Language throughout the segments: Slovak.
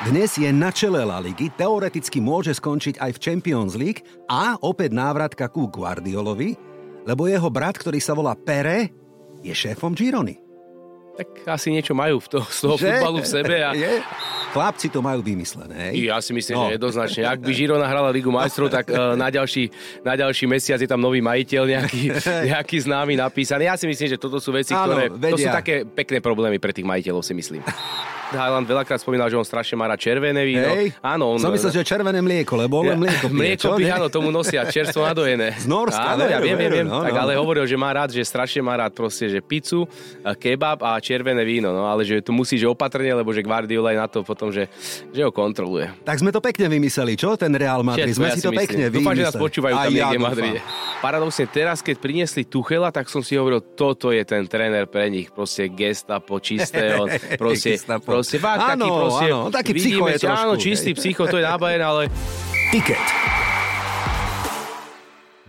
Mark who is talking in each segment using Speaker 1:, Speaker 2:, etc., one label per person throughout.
Speaker 1: Dnes je na čele La Ligy, teoreticky môže skončiť aj v Champions League a opäť návratka ku Guardiolovi, lebo jeho brat, ktorý sa volá Pere, je šéfom Girony.
Speaker 2: Tak asi niečo majú v to, z toho
Speaker 1: Že?
Speaker 2: futbalu v sebe. A...
Speaker 1: Je? Chlapci to majú vymyslené. hej?
Speaker 2: Ja si myslím,
Speaker 1: No.
Speaker 2: že jednoznačne. Ak by Žirona hrala Ligu majstrov, tak uh, na, ďalší, na ďalší mesiac je tam nový majiteľ, nejaký, nejaký známy napísaný. Ja si myslím, že toto sú veci,
Speaker 1: Áno,
Speaker 2: ktoré... To sú
Speaker 1: vedia.
Speaker 2: také pekné problémy pre tých majiteľov, si myslím. Haaland veľakrát spomínal, že on strašne má rád červené víno.
Speaker 1: Hej?
Speaker 2: Áno, on...
Speaker 1: Som myslel, že červené mlieko, lebo on len mlieko pije,
Speaker 2: Mlieko
Speaker 1: čo?
Speaker 2: pije, áno, tomu nosia čerstvo nadojené.
Speaker 1: Z Norska,
Speaker 2: áno, ja
Speaker 1: veru,
Speaker 2: viem, viem, viem.
Speaker 1: no,
Speaker 2: tak,
Speaker 1: no.
Speaker 2: ale hovoril, že má rád, že strašne má rád proste, že pizzu, a kebab a červené víno, no ale že tu musí, že opatrne, lebo že Guardiola je na to potom, že, že ho kontroluje.
Speaker 1: Tak sme to pekne vymysleli, čo? Ten Real Madrid.
Speaker 2: Všetko,
Speaker 1: Sme
Speaker 2: ja
Speaker 1: si to
Speaker 2: myslím.
Speaker 1: pekne
Speaker 2: Dúfam,
Speaker 1: vymysleli.
Speaker 2: že nás počúvajú
Speaker 1: Aj
Speaker 2: tam
Speaker 1: ja
Speaker 2: niekde v
Speaker 1: dúfam.
Speaker 2: Madride. Paradoxne, teraz, keď priniesli Tuchela, tak som si hovoril, toto je ten tréner pre nich. Proste gestapo, čisté, on proste. Proste fakt taký
Speaker 1: Áno,
Speaker 2: proste,
Speaker 1: áno, taký psycho je
Speaker 2: že áno,
Speaker 1: trošku,
Speaker 2: čistý
Speaker 1: hej.
Speaker 2: psycho, to je nábajen, ale
Speaker 1: Tiket.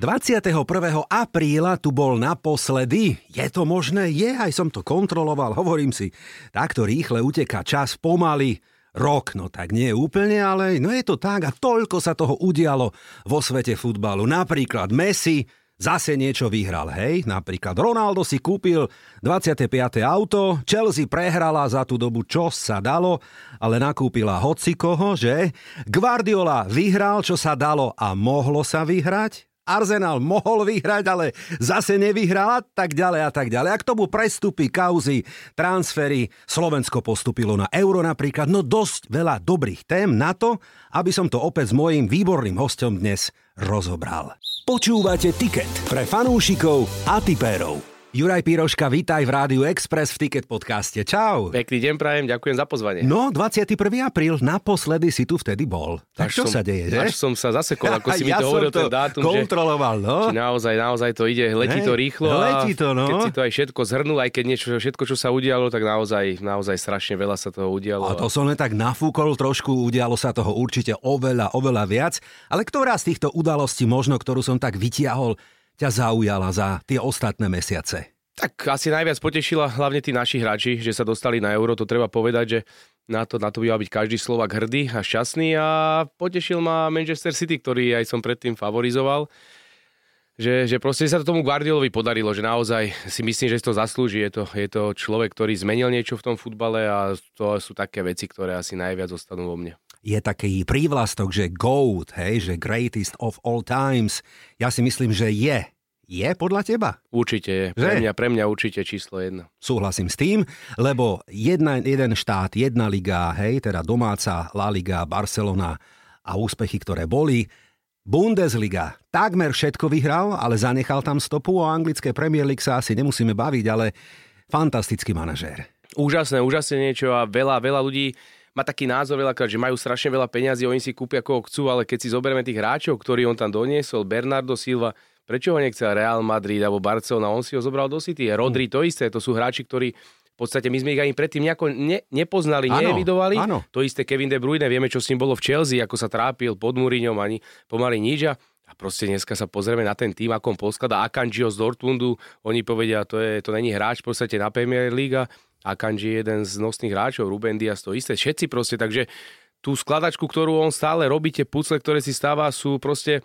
Speaker 1: 21. apríla tu bol naposledy. Je to možné? Je, aj som to kontroloval. Hovorím si, takto rýchle uteká čas pomaly. Rok, no tak nie úplne, ale no je to tak a toľko sa toho udialo vo svete futbalu. Napríklad Messi zase niečo vyhral, hej? Napríklad Ronaldo si kúpil 25. auto, Chelsea prehrala za tú dobu, čo sa dalo, ale nakúpila hocikoho, že? Guardiola vyhral, čo sa dalo a mohlo sa vyhrať, Arsenal mohol vyhrať, ale zase nevyhral a tak ďalej a tak ďalej. A k tomu prestupy, kauzy, transfery, Slovensko postupilo na euro napríklad. No dosť veľa dobrých tém na to, aby som to opäť s mojím výborným hostom dnes rozobral. Počúvate Ticket pre fanúšikov a tipérov. Juraj Piroška, vítaj v Rádiu Express v Ticket podcaste. Čau.
Speaker 2: pekný deň prajem, ďakujem za pozvanie.
Speaker 1: No, 21. apríl, naposledy si tu vtedy bol. Tak čo
Speaker 2: som,
Speaker 1: sa deje, že?
Speaker 2: Až som sa zasekol, ako si mi
Speaker 1: ja
Speaker 2: to hovoril, ten dátum,
Speaker 1: kontroloval, no.
Speaker 2: že či naozaj, naozaj to ide, letí
Speaker 1: Hej,
Speaker 2: to rýchlo
Speaker 1: letí to, no.
Speaker 2: keď si to aj všetko zhrnul, aj keď niečo, všetko, čo sa udialo, tak naozaj, naozaj strašne veľa sa toho udialo.
Speaker 1: A to som len tak nafúkol trošku, udialo sa toho určite oveľa, oveľa viac. Ale ktorá z týchto udalostí možno, ktorú som tak vytiahol, ťa zaujala za tie ostatné mesiace?
Speaker 2: Tak asi najviac potešila hlavne tí naši hráči, že sa dostali na euro, to treba povedať, že na to, na to by mal byť každý Slovak hrdý a šťastný a potešil ma Manchester City, ktorý aj som predtým favorizoval. Že, že proste sa to tomu Guardiolovi podarilo, že naozaj si myslím, že si to zaslúži. Je to, je to človek, ktorý zmenil niečo v tom futbale a to sú také veci, ktoré asi najviac zostanú vo mne.
Speaker 1: Je taký prívlastok, že GOAT, hej, že greatest of all times. Ja si myslím, že je. Je podľa teba?
Speaker 2: Určite je.
Speaker 1: Že?
Speaker 2: Pre mňa, pre mňa určite číslo jedno.
Speaker 1: Súhlasím s tým, lebo jedna, jeden štát, jedna liga, hej, teda domáca La Liga, Barcelona a úspechy, ktoré boli. Bundesliga takmer všetko vyhral, ale zanechal tam stopu o anglické Premier League sa asi nemusíme baviť, ale fantastický manažér.
Speaker 2: Úžasné, úžasné niečo a veľa, veľa ľudí má taký názor veľakrát, že majú strašne veľa peňazí, oni si kúpia koho chcú, ale keď si zoberieme tých hráčov, ktorí on tam doniesol, Bernardo Silva, prečo ho nechcel Real Madrid alebo Barcelona, on si ho zobral do City. Rodri to isté, to sú hráči, ktorí v podstate my sme ich ani predtým nejako ne, nepoznali,
Speaker 1: Áno,
Speaker 2: neevidovali.
Speaker 1: áno.
Speaker 2: To isté Kevin De Bruyne, vieme, čo s ním bolo v Chelsea, ako sa trápil pod Mourinhom, ani pomaly nič. A proste dneska sa pozrieme na ten tým, ako on poskladá Akanjiho z Dortmundu. Oni povedia, to, je, to není hráč v podstate na Premier League. Akanji je jeden z nosných hráčov, Ruben Dias to isté, všetci proste. Takže tú skladačku, ktorú on stále robí, tie pucle, ktoré si stáva, sú proste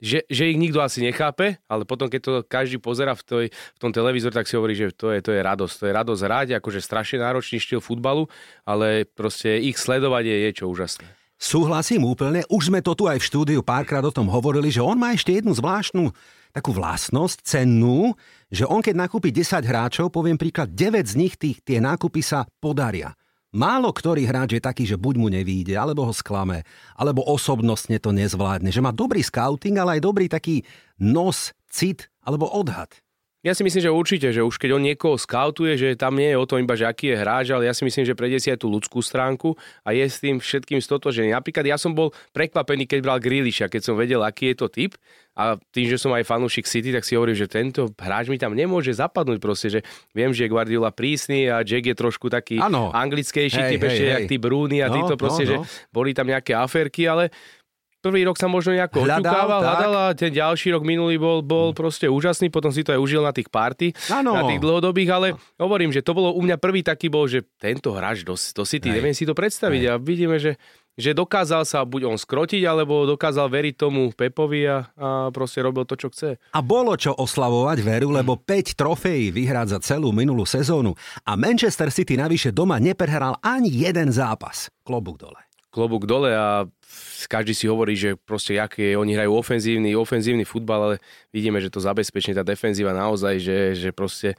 Speaker 2: že, že ich nikto asi nechápe, ale potom, keď to každý pozera v, toj, v tom televízor, tak si hovorí, že to je, to je radosť. To je radosť hrať, akože strašne náročný štýl futbalu, ale proste ich sledovať je, je čo úžasné.
Speaker 1: Súhlasím úplne, už sme to tu aj v štúdiu párkrát o tom hovorili, že on má ešte jednu zvláštnu takú vlastnosť, cennú, že on keď nakúpi 10 hráčov, poviem príklad, 9 z nich tých, tie nákupy sa podaria. Málo ktorý hráč je taký, že buď mu nevíde, alebo ho sklame, alebo osobnostne to nezvládne. Že má dobrý scouting, ale aj dobrý taký nos, cit alebo odhad.
Speaker 2: Ja si myslím, že určite, že už keď on niekoho skautuje, že tam nie je o tom iba, že aký je hráč, ale ja si myslím, že prejde si aj tú ľudskú stránku a je s tým všetkým stotožený. Napríklad ja som bol prekvapený, keď bral Grealisha, keď som vedel, aký je to typ a tým, že som aj fanúšik City, tak si hovorím, že tento hráč mi tam nemôže zapadnúť proste, že viem, že je Guardiola prísny a Jack je trošku taký
Speaker 1: Áno.
Speaker 2: anglickejší
Speaker 1: Hej,
Speaker 2: typ,
Speaker 1: hej,
Speaker 2: ešte
Speaker 1: hej.
Speaker 2: jak tí Brúny a
Speaker 1: No,
Speaker 2: títo proste,
Speaker 1: no, no.
Speaker 2: že boli tam nejaké aferky, ale prvý rok sa možno nejako hľadal, hľadal a ten ďalší rok minulý bol, bol proste úžasný, potom si to aj užil na tých party, ano. na tých dlhodobých, ale hovorím, že to bolo u mňa prvý taký bol, že tento hráč do, do City, Hej. neviem si to predstaviť Hej. a vidíme, že že dokázal sa buď on skrotiť, alebo dokázal veriť tomu Pepovi a, a proste robil to, čo chce.
Speaker 1: A bolo čo oslavovať veru, lebo 5 trofejí vyhrať za celú minulú sezónu a Manchester City navyše doma neprehral ani jeden zápas. Klobúk dole
Speaker 2: klobúk dole a každý si hovorí, že proste aké oni hrajú ofenzívny, ofenzívny futbal, ale vidíme, že to zabezpečne tá defenzíva naozaj, že, že proste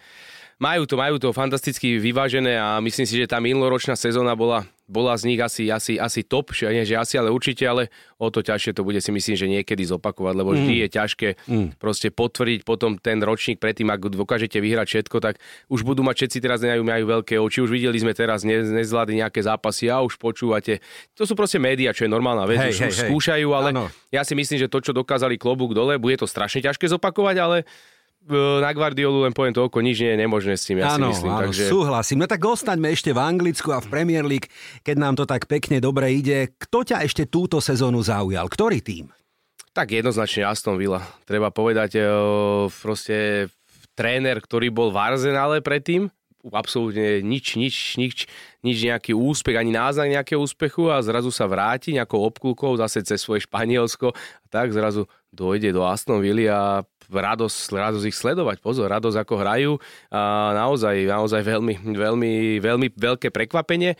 Speaker 2: majú to, majú to fantasticky vyvážené a myslím si, že tá minuloročná sezóna bola, bola z nich asi, asi, asi top, že nie, že asi, ale určite, ale o to ťažšie to bude si myslím, že niekedy zopakovať, lebo vždy mm. je ťažké mm. proste potvrdiť potom ten ročník predtým, ak dokážete vyhrať všetko, tak už budú mať všetci teraz majú, majú veľké oči, už videli sme teraz ne, nezvládli nejaké zápasy a už počúvate. To sú proste médiá, čo je normálna vec, hej, už, hej, už skúšajú, ale ano. ja si myslím, že to, čo dokázali klobúk dole, bude to strašne ťažké zopakovať, ale na Guardiolu len poviem toľko, nič nie je nemožné s tým, ja
Speaker 1: áno,
Speaker 2: si myslím.
Speaker 1: Áno, takže... súhlasím. No tak ostaňme ešte v Anglicku a v Premier League, keď nám to tak pekne dobre ide. Kto ťa ešte túto sezónu zaujal? Ktorý tým?
Speaker 2: Tak jednoznačne Aston Villa. Treba povedať, e, proste tréner, ktorý bol v Arsenale predtým, absolútne nič, nič, nič, nič nejaký úspech, ani náznak nejakého úspechu a zrazu sa vráti nejakou obklukou zase cez svoje Španielsko a tak zrazu dojde do Aston Villa a radosť, radosť ich sledovať. Pozor, radosť ako hrajú. A naozaj, naozaj veľmi, veľmi, veľmi veľké prekvapenie.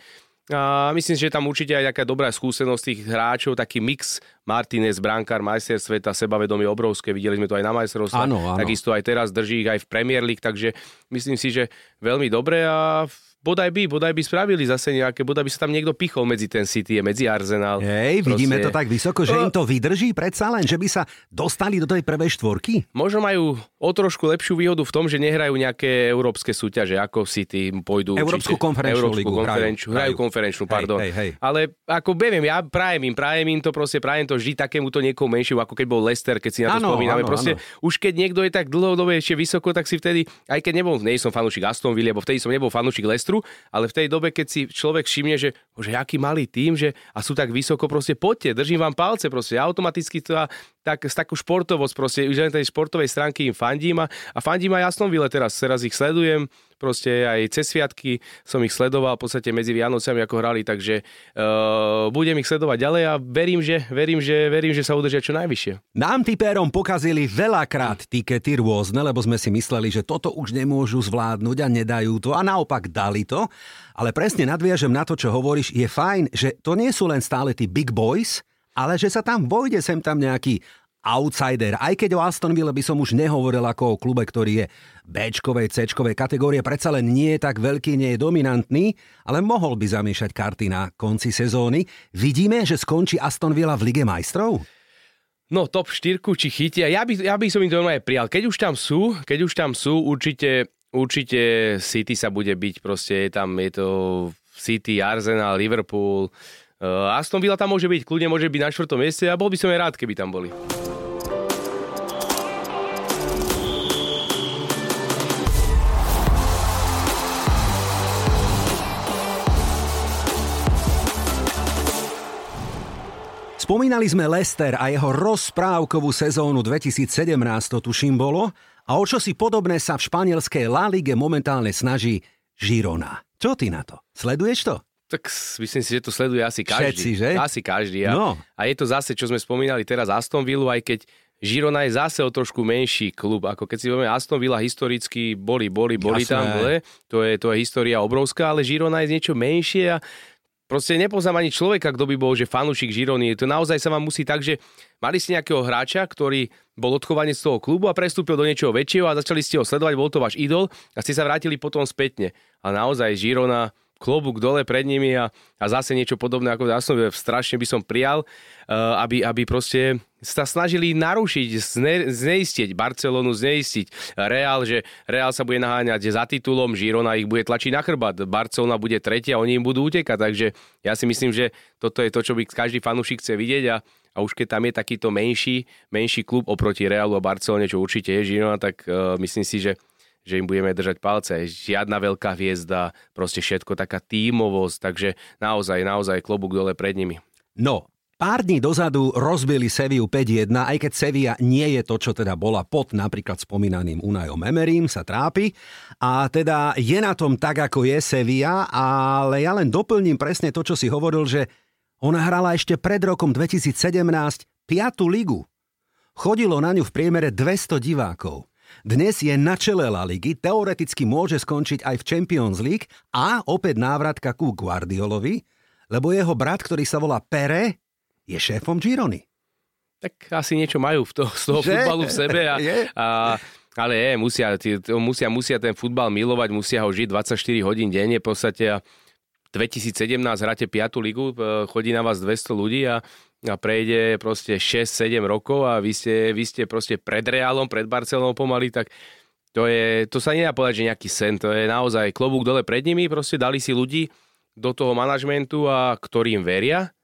Speaker 2: A myslím že tam určite aj taká dobrá skúsenosť tých hráčov, taký mix Martinez, brankár, majster sveta, sebavedomie obrovské, videli sme to aj na majstrovstvách, takisto aj teraz drží ich aj v Premier League, takže myslím si, že veľmi dobre a bodaj by, bodaj by spravili zase nejaké, bodaj by sa tam niekto pichol medzi ten City, medzi Arsenal.
Speaker 1: Hej, vidíme to tak vysoko, že im to vydrží predsa len, že by sa dostali do tej prvej štvorky?
Speaker 2: Možno majú o trošku lepšiu výhodu v tom, že nehrajú nejaké európske súťaže, ako City pôjdu.
Speaker 1: Európsku konferenčnú Európsku ligu.
Speaker 2: Konferenčnú, hrajú, hrajú konferenčnú, pardon. Hej, hej, hej. Ale ako neviem, ja prajem im, prajem im to proste, prajem to vždy takémuto niekomu menšiu, ako keď bol Lester, keď si na to ano, spomíname. Ano, proste ano. už keď niekto je tak dlhodobé ešte vysoko, tak si vtedy, aj keď nebol, nie som fanúšik Aston Villa, lebo vtedy som nebol fanúšik Lestru, ale v tej dobe, keď si človek všimne, že, že aký malý tým, že a sú tak vysoko, proste poďte, držím vám palce, proste automaticky to a tak, z takú športovosť, proste už len tej športovej stránky im fandím a, a fandím aj Aston Ville teraz, teraz ich sledujem, proste aj cez sviatky som ich sledoval v podstate medzi Vianocami, ako hrali, takže uh, budem ich sledovať ďalej a verím, že, verím, že, verím, že sa udržia čo najvyššie.
Speaker 1: Nám typérom pokazili veľakrát tikety rôzne, lebo sme si mysleli, že toto už nemôžu zvládnuť a nedajú to a naopak dali to. Ale presne nadviažem na to, čo hovoríš, je fajn, že to nie sú len stále tí big boys, ale že sa tam vojde sem tam nejaký outsider. Aj keď o Aston Villa by som už nehovoril ako o klube, ktorý je Bčkovej, Cčkovej kategórie, predsa len nie je tak veľký, nie je dominantný, ale mohol by zamiešať karty na konci sezóny. Vidíme, že skončí Aston Villa v Lige majstrov?
Speaker 2: No, top 4 či chytia. Ja by, ja by som im to normálne prijal. Keď už tam sú, keď už tam sú, určite, určite City sa bude byť. Proste je tam, je to City, Arsenal, Liverpool, Uh, Aston Villa tam môže byť, kľudne môže byť na čtvrtom mieste a bol by som aj rád, keby tam boli.
Speaker 1: Spomínali sme Lester a jeho rozprávkovú sezónu 2017, to tuším bolo, a o čo si podobné sa v španielskej La Ligue momentálne snaží Girona. Čo ty na to? Sleduješ to?
Speaker 2: Tak myslím si, že to sleduje asi každý.
Speaker 1: Všetci, že?
Speaker 2: Asi každý. A, no. a je to zase, čo sme spomínali teraz Aston Villa, aj keď Girona je zase o trošku menší klub, ako keď si povieme Aston Villa historicky boli, boli, boli Jasné. tam, boli. To je, to je história obrovská, ale Girona je niečo menšie a proste nepoznám ani človeka, kto by bol, že fanúšik Girony. To naozaj sa vám musí tak, že mali ste nejakého hráča, ktorý bol odchovanec toho klubu a prestúpil do niečoho väčšieho a začali ste ho sledovať, bol to váš idol a ste sa vrátili potom spätne. A naozaj Girona klobúk dole pred nimi a, a zase niečo podobné ako v strašne by som prijal, uh, aby, aby proste sa snažili narušiť, zne, zneistieť Barcelonu, zneistiť Real, že Real sa bude naháňať za titulom, Girona ich bude tlačiť na chrbát, Barcelona bude tretia, oni im budú utekať, takže ja si myslím, že toto je to, čo by každý fanúšik chce vidieť a, a už keď tam je takýto menší, menší klub oproti Realu a Barcelone, čo určite je Girona, tak uh, myslím si, že že im budeme držať palce. Žiadna veľká hviezda, proste všetko taká tímovosť, takže naozaj, naozaj klobúk dole pred nimi.
Speaker 1: No, Pár dní dozadu rozbili Seviu 5-1, aj keď Sevilla nie je to, čo teda bola pod napríklad spomínaným Unajom Emerím, sa trápi. A teda je na tom tak, ako je Sevilla, ale ja len doplním presne to, čo si hovoril, že ona hrala ešte pred rokom 2017 5. ligu. Chodilo na ňu v priemere 200 divákov. Dnes je na čele La Ligy, teoreticky môže skončiť aj v Champions League a opäť návratka ku Guardiolovi, lebo jeho brat, ktorý sa volá Pere, je šéfom Girony.
Speaker 2: Tak asi niečo majú v to, z toho že? futbalu v sebe. A, a, ale je, musia, musia, musia ten futbal milovať, musia ho žiť 24 hodín denne v podstate. A 2017 hráte 5. ligu, e, chodí na vás 200 ľudí a, a prejde proste 6-7 rokov a vy ste, vy ste proste pred Reálom, pred Barcelonou pomaly, tak to, je, to sa nedá povedať, že nejaký sen, to je naozaj klobúk dole pred nimi, proste dali si ľudí do toho manažmentu a ktorým veria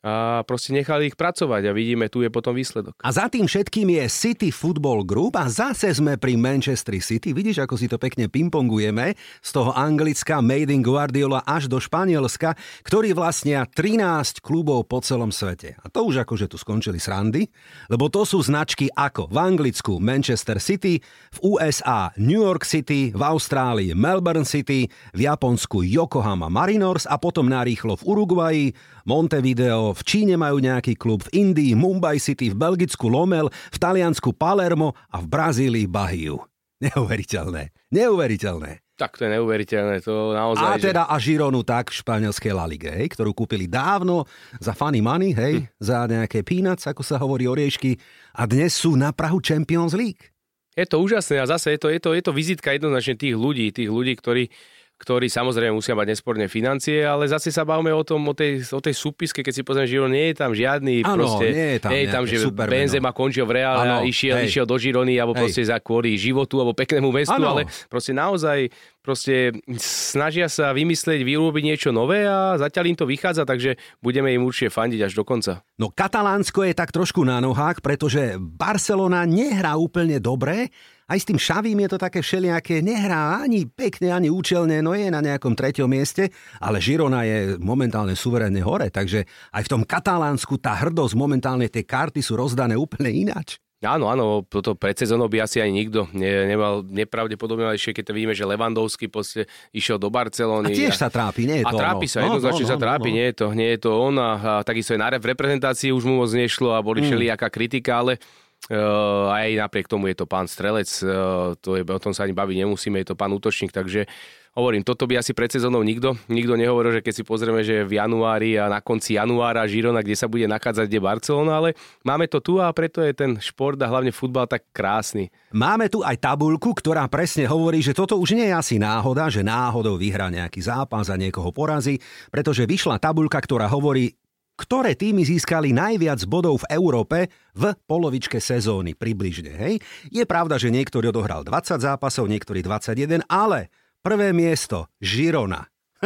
Speaker 2: a proste nechali ich pracovať a vidíme, tu je potom výsledok.
Speaker 1: A za tým všetkým je City Football Group a zase sme pri Manchester City. Vidíš, ako si to pekne pingpongujeme z toho Anglicka, Made in Guardiola až do Španielska, ktorý vlastnia 13 klubov po celom svete. A to už akože tu skončili srandy, lebo to sú značky ako v Anglicku Manchester City, v USA New York City, v Austrálii Melbourne City, v Japonsku Yokohama Mariners a potom narýchlo v Uruguayi Montevideo, v Číne majú nejaký klub, v Indii Mumbai City, v Belgicku Lomel, v Taliansku Palermo a v Brazílii Bahiu. Neuveriteľné. Neuveriteľné.
Speaker 2: Tak to je neuveriteľné, to naozaj.
Speaker 1: A teda a Žironu tak v španielskej La Ligue, hej, ktorú kúpili dávno za funny money, hej, hm. za nejaké peanuts, ako sa hovorí oriešky, a dnes sú na Prahu Champions League.
Speaker 2: Je to úžasné a zase je to, je to, je to vizitka jednoznačne tých ľudí, tých ľudí, ktorí ktorí samozrejme musia mať nesporné financie, ale zase sa bavíme o tom, o tej, o tej súpiske, keď si pozrieme, že nie je tam žiadny,
Speaker 1: ano,
Speaker 2: proste,
Speaker 1: nie je tam,
Speaker 2: nie je tam že Benzema končil v Reále a išiel, išiel do Žirony, alebo hej. proste za kvôli životu, alebo peknému mestu, ano. ale proste naozaj proste snažia sa vymyslieť, vyrobiť niečo nové a zatiaľ im to vychádza, takže budeme im určite fandiť až do konca.
Speaker 1: No Katalánsko je tak trošku na nohách, pretože Barcelona nehrá úplne dobre, aj s tým Šavím je to také všelijaké, nehrá ani pekne, ani účelne, no je na nejakom treťom mieste, ale Žirona je momentálne suverénne hore, takže aj v tom Katalánsku tá hrdosť, momentálne tie karty sú rozdané úplne ináč.
Speaker 2: Áno, áno, toto pred sezónou by asi ani nikto ne, nemal nepravdepodobne, ešte keď to vidíme, že Levandovský poste išiel do Barcelóny.
Speaker 1: A tiež a, sa trápi, nie je to
Speaker 2: A trápi ono. sa, jednoznačne no, no, sa trápi, no, no. nie je to, nie je to on a, a takisto aj na v reprezentácii už mu moc nešlo a boli mm. všelijaká kritika, ale Uh, aj napriek tomu je to pán Strelec, uh, to je, o tom sa ani baviť nemusíme, je to pán útočník, takže hovorím, toto by asi pred sezónou nikto, nikto nehovoril, že keď si pozrieme, že v januári a na konci januára Žirona, kde sa bude nachádzať, kde Barcelona, ale máme to tu a preto je ten šport a hlavne futbal tak krásny.
Speaker 1: Máme tu aj tabuľku, ktorá presne hovorí, že toto už nie je asi náhoda, že náhodou vyhrá nejaký zápas a niekoho porazí, pretože vyšla tabuľka, ktorá hovorí, ktoré týmy získali najviac bodov v Európe v polovičke sezóny približne. Hej? Je pravda, že niektorý odohral 20 zápasov, niektorý 21, ale prvé miesto Girona.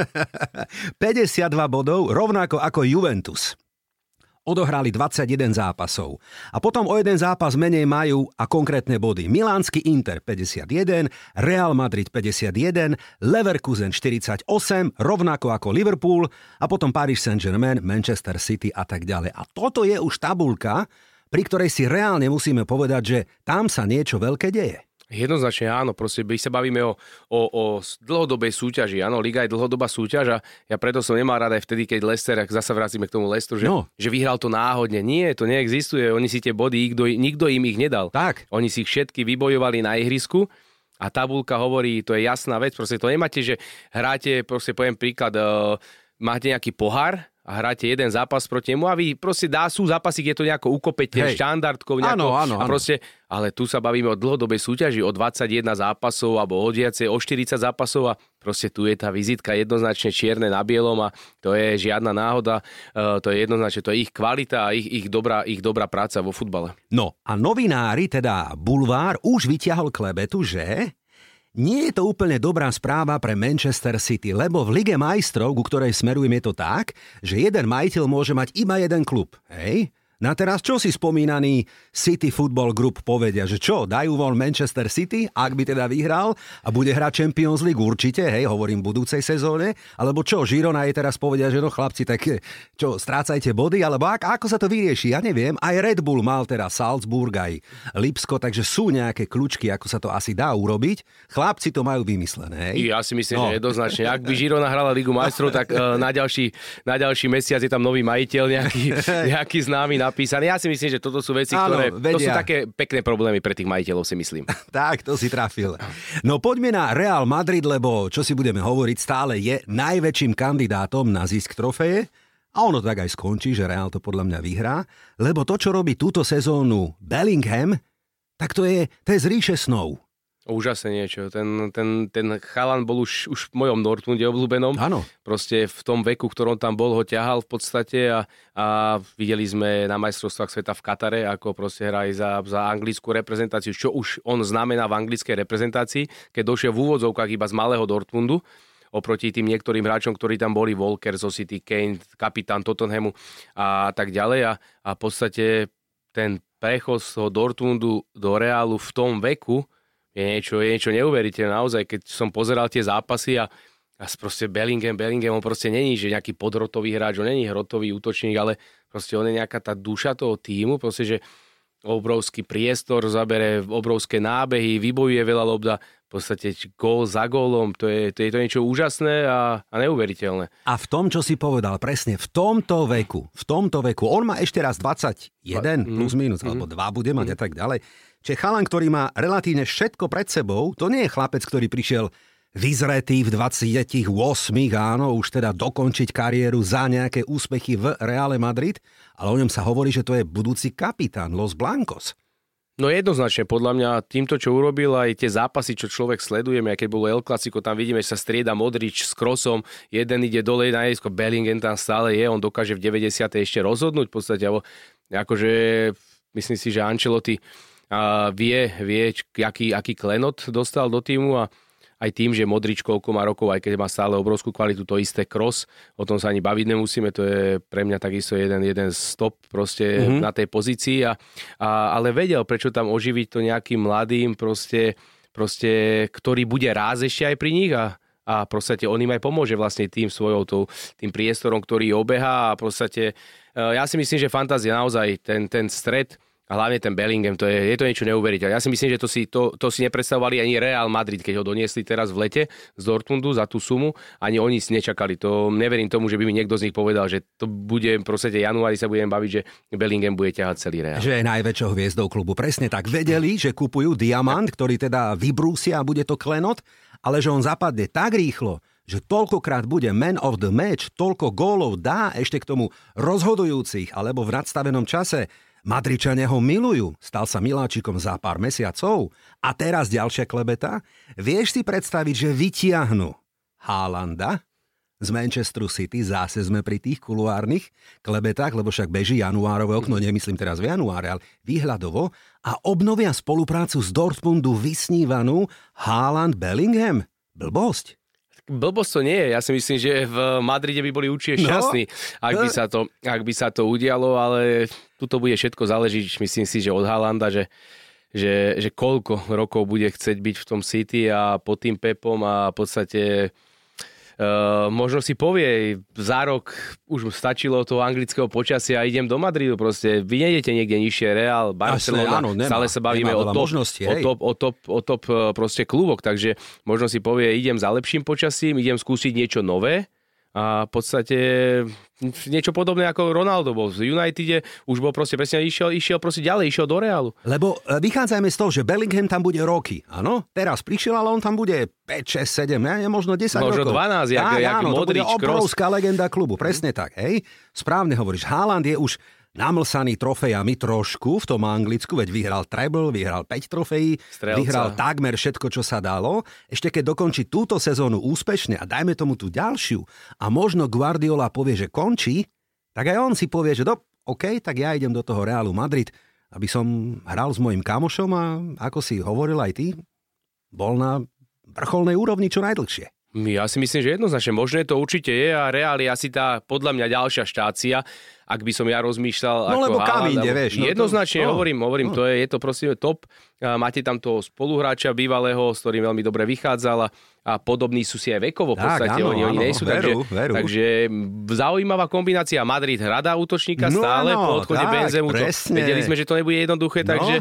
Speaker 1: 52 bodov, rovnako ako Juventus odohrali 21 zápasov. A potom o jeden zápas menej majú a konkrétne body. Milánsky Inter 51, Real Madrid 51, Leverkusen 48, rovnako ako Liverpool a potom Paris Saint-Germain, Manchester City a tak ďalej. A toto je už tabulka, pri ktorej si reálne musíme povedať, že tam sa niečo veľké deje.
Speaker 2: Jednoznačne áno, proste my sa bavíme o, o, o dlhodobej súťaži. Áno, Liga je dlhodobá súťaž a ja preto som nemal rád aj vtedy, keď Lester, ak zase vracíme k tomu Lesteru, že, no. že vyhral to náhodne. Nie, to neexistuje. Oni si tie body, nikto, nikto im ich nedal.
Speaker 1: Tak.
Speaker 2: Oni si ich všetky vybojovali na ihrisku a tabulka hovorí, to je jasná vec, proste to nemáte, že hráte, proste poviem príklad, uh, máte nejaký pohár a hráte jeden zápas proti nemu a vy proste dá sú zápasy, kde to nejako ukopete Hej. štandardkou. Nejako,
Speaker 1: áno, áno,
Speaker 2: a proste, ale tu sa bavíme o dlhodobej súťaži, o 21 zápasov alebo o viacej, o 40 zápasov a proste tu je tá vizitka jednoznačne čierne na bielom a to je žiadna náhoda, uh, to je jednoznačne, to je ich kvalita a ich, ich, dobrá, ich dobrá práca vo futbale.
Speaker 1: No a novinári, teda Bulvár, už vyťahol klebetu, že nie je to úplne dobrá správa pre Manchester City, lebo v Lige majstrov, ku ktorej smerujem, je to tak, že jeden majiteľ môže mať iba jeden klub. Hej? No a teraz čo si spomínaný City Football Group povedia, že čo, dajú von Manchester City, ak by teda vyhral a bude hrať Champions League určite, hej, hovorím budúcej sezóne, alebo čo, Žirona je teraz povedia, že no chlapci, tak čo, strácajte body, alebo ak, ako sa to vyrieši, ja neviem, aj Red Bull mal teraz Salzburg, aj Lipsko, takže sú nejaké kľúčky, ako sa to asi dá urobiť. Chlapci to majú vymyslené, hej?
Speaker 2: Ja si myslím, no. že jednoznačne. Ak by Žirona hrala Ligu majstrov, tak uh, na, ďalší, na ďalší mesiac je tam nový majiteľ, nejaký, nejaký známy napísaný. Ja si myslím, že toto sú veci, Áno, ktoré... Vedia. To sú také pekné problémy pre tých majiteľov, si myslím.
Speaker 1: tak, to si trafil. No poďme na Real Madrid, lebo čo si budeme hovoriť, stále je najväčším kandidátom na zisk trofeje. A ono tak aj skončí, že Real to podľa mňa vyhrá, lebo to, čo robí túto sezónu Bellingham, tak to je, to je z ríše snov.
Speaker 2: Úžasne niečo. Ten, ten, ten chalan bol už, už v mojom Dortmunde obľúbenom.
Speaker 1: Áno.
Speaker 2: Proste v tom veku, ktorom tam bol, ho ťahal v podstate a, a videli sme na majstrovstvách sveta v Katare, ako proste hrá za, za anglickú reprezentáciu, čo už on znamená v anglickej reprezentácii, keď došiel v úvodzovkách iba z malého Dortmundu oproti tým niektorým hráčom, ktorí tam boli, Walker, City, Kane, kapitán Tottenhamu a tak ďalej. A, a v podstate ten prechod z toho Dortmundu do Reálu v tom veku, je niečo, je niečo neuveriteľné. Naozaj, keď som pozeral tie zápasy a, a proste Bellingham, Bellingham, on proste není, že nejaký podrotový hráč, on není hrotový útočník, ale proste on je nejaká tá duša toho týmu, proste, že obrovský priestor, zabere obrovské nábehy, vybojuje veľa lobda, v podstate gól za gólom, to je, to je to niečo úžasné a, a neuveriteľné.
Speaker 1: A v tom, čo si povedal, presne v tomto veku, v tomto veku, on má ešte raz 21 mm, plus minus, mm, alebo 2 bude mať mm. a tak ďalej, Čiže chalan, ktorý má relatívne všetko pred sebou, to nie je chlapec, ktorý prišiel vyzretý v 28, áno, už teda dokončiť kariéru za nejaké úspechy v Reále Madrid, ale o ňom sa hovorí, že to je budúci kapitán Los Blancos.
Speaker 2: No jednoznačne, podľa mňa týmto, čo urobil, aj tie zápasy, čo človek sledujeme, keď bolo El Clasico, tam vidíme, že sa strieda Modrič s Krosom, jeden ide dole na jesko, Bellingham tam stále je, on dokáže v 90. ešte rozhodnúť v podstate, alebo akože myslím si, že Ancelotti vie, vie aký, aký klenot dostal do týmu a aj tým, že Modrič koľko má rokov, aj keď má stále obrovskú kvalitu, to isté cross, o tom sa ani baviť nemusíme, to je pre mňa takisto jeden, jeden stop proste mm-hmm. na tej pozícii, a, a, ale vedel, prečo tam oživiť to nejakým mladým, proste, proste, ktorý bude ráz ešte aj pri nich a, a proste on im aj pomôže vlastne tým svojou, tým priestorom, ktorý obeha a proste, e, ja si myslím, že fantázia naozaj, ten, ten stred, a hlavne ten Bellingham, to je, je to niečo neuveriteľné. Ja si myslím, že to si, to, to si nepredstavovali ani Real Madrid, keď ho doniesli teraz v lete z Dortmundu za tú sumu. Ani oni si nečakali. To neverím tomu, že by mi niekto z nich povedal, že to bude proste januári sa budem baviť, že Bellingham bude ťahať celý Real.
Speaker 1: Že je najväčšou hviezdou klubu. Presne tak. Vedeli, že kupujú diamant, ktorý teda vybrúsia a bude to klenot, ale že on zapadne tak rýchlo, že toľkokrát bude man of the match, toľko gólov dá ešte k tomu rozhodujúcich alebo v nadstavenom čase, Madričania ho milujú, stal sa miláčikom za pár mesiacov a teraz ďalšia klebeta. Vieš si predstaviť, že vytiahnu Haalanda z Manchesteru City, zase sme pri tých kuluárnych klebetách, lebo však beží januárové okno, nemyslím teraz v januáre, ale výhľadovo, a obnovia spoluprácu s Dortmundu vysnívanú Haaland Bellingham. Blbosť.
Speaker 2: Blbosť to nie je. Ja si myslím, že v Madride by boli určite no. šťastní, no. ak, by sa to, ak by sa to udialo, ale tu to bude všetko záležiť, myslím si, že od Halanda, že že, že koľko rokov bude chcieť byť v tom City a pod tým Pepom a v podstate Uh, možno si povie, za rok už stačilo toho anglického počasia a idem do Madridu proste. Vy nejdete niekde nižšie, Real, Barcelona, áno, nemá, stále sa bavíme o top, o top, o top, o top proste klubok, takže možno si povie, idem za lepším počasím, idem skúsiť niečo nové a v podstate niečo podobné ako Ronaldo bol v Unitede, už bol proste presne išiel, išiel proste ďalej, išiel do Realu.
Speaker 1: Lebo e, vychádzajme z toho, že Bellingham tam bude roky, áno? Teraz prišiel, ale on tam bude 5, 6, 7, ne? možno 10
Speaker 2: možno
Speaker 1: rokov.
Speaker 2: Možno 12, jak, Á, jak áno, Modrič,
Speaker 1: to bude obrovská Kroos. legenda klubu, presne tak, hej? Správne hovoríš, Haaland je už namlsaný trofejami trošku v tom Anglicku, veď vyhral treble, vyhral 5 trofejí, Strelca. vyhral takmer všetko, čo sa dalo. Ešte keď dokončí túto sezónu úspešne a dajme tomu tú ďalšiu a možno Guardiola povie, že končí, tak aj on si povie, že do, OK, tak ja idem do toho Realu Madrid, aby som hral s mojim kamošom a ako si hovoril aj ty, bol na vrcholnej úrovni čo najdlhšie.
Speaker 2: Ja si myslím, že jednoznačne možné to určite je a Real je asi tá podľa mňa ďalšia štácia, ak by som ja rozmýšľal.
Speaker 1: No
Speaker 2: ako
Speaker 1: lebo kam ide, vieš, no to-
Speaker 2: Jednoznačne,
Speaker 1: no,
Speaker 2: hovorím, hovorím,
Speaker 1: no.
Speaker 2: to je, je to proste top. A máte tam toho spoluhráča bývalého, s ktorým veľmi dobre vychádzal a, a podobní sú si aj vekovo v
Speaker 1: Tak,
Speaker 2: podstate,
Speaker 1: áno,
Speaker 2: oni, oni
Speaker 1: áno,
Speaker 2: nie sú,
Speaker 1: veru,
Speaker 2: takže,
Speaker 1: veru.
Speaker 2: takže zaujímavá kombinácia. Madrid hľadá útočníka
Speaker 1: No
Speaker 2: stále
Speaker 1: áno,
Speaker 2: po odchode
Speaker 1: tak,
Speaker 2: Benzemu. To, vedeli sme, že to nebude jednoduché,
Speaker 1: No.
Speaker 2: takže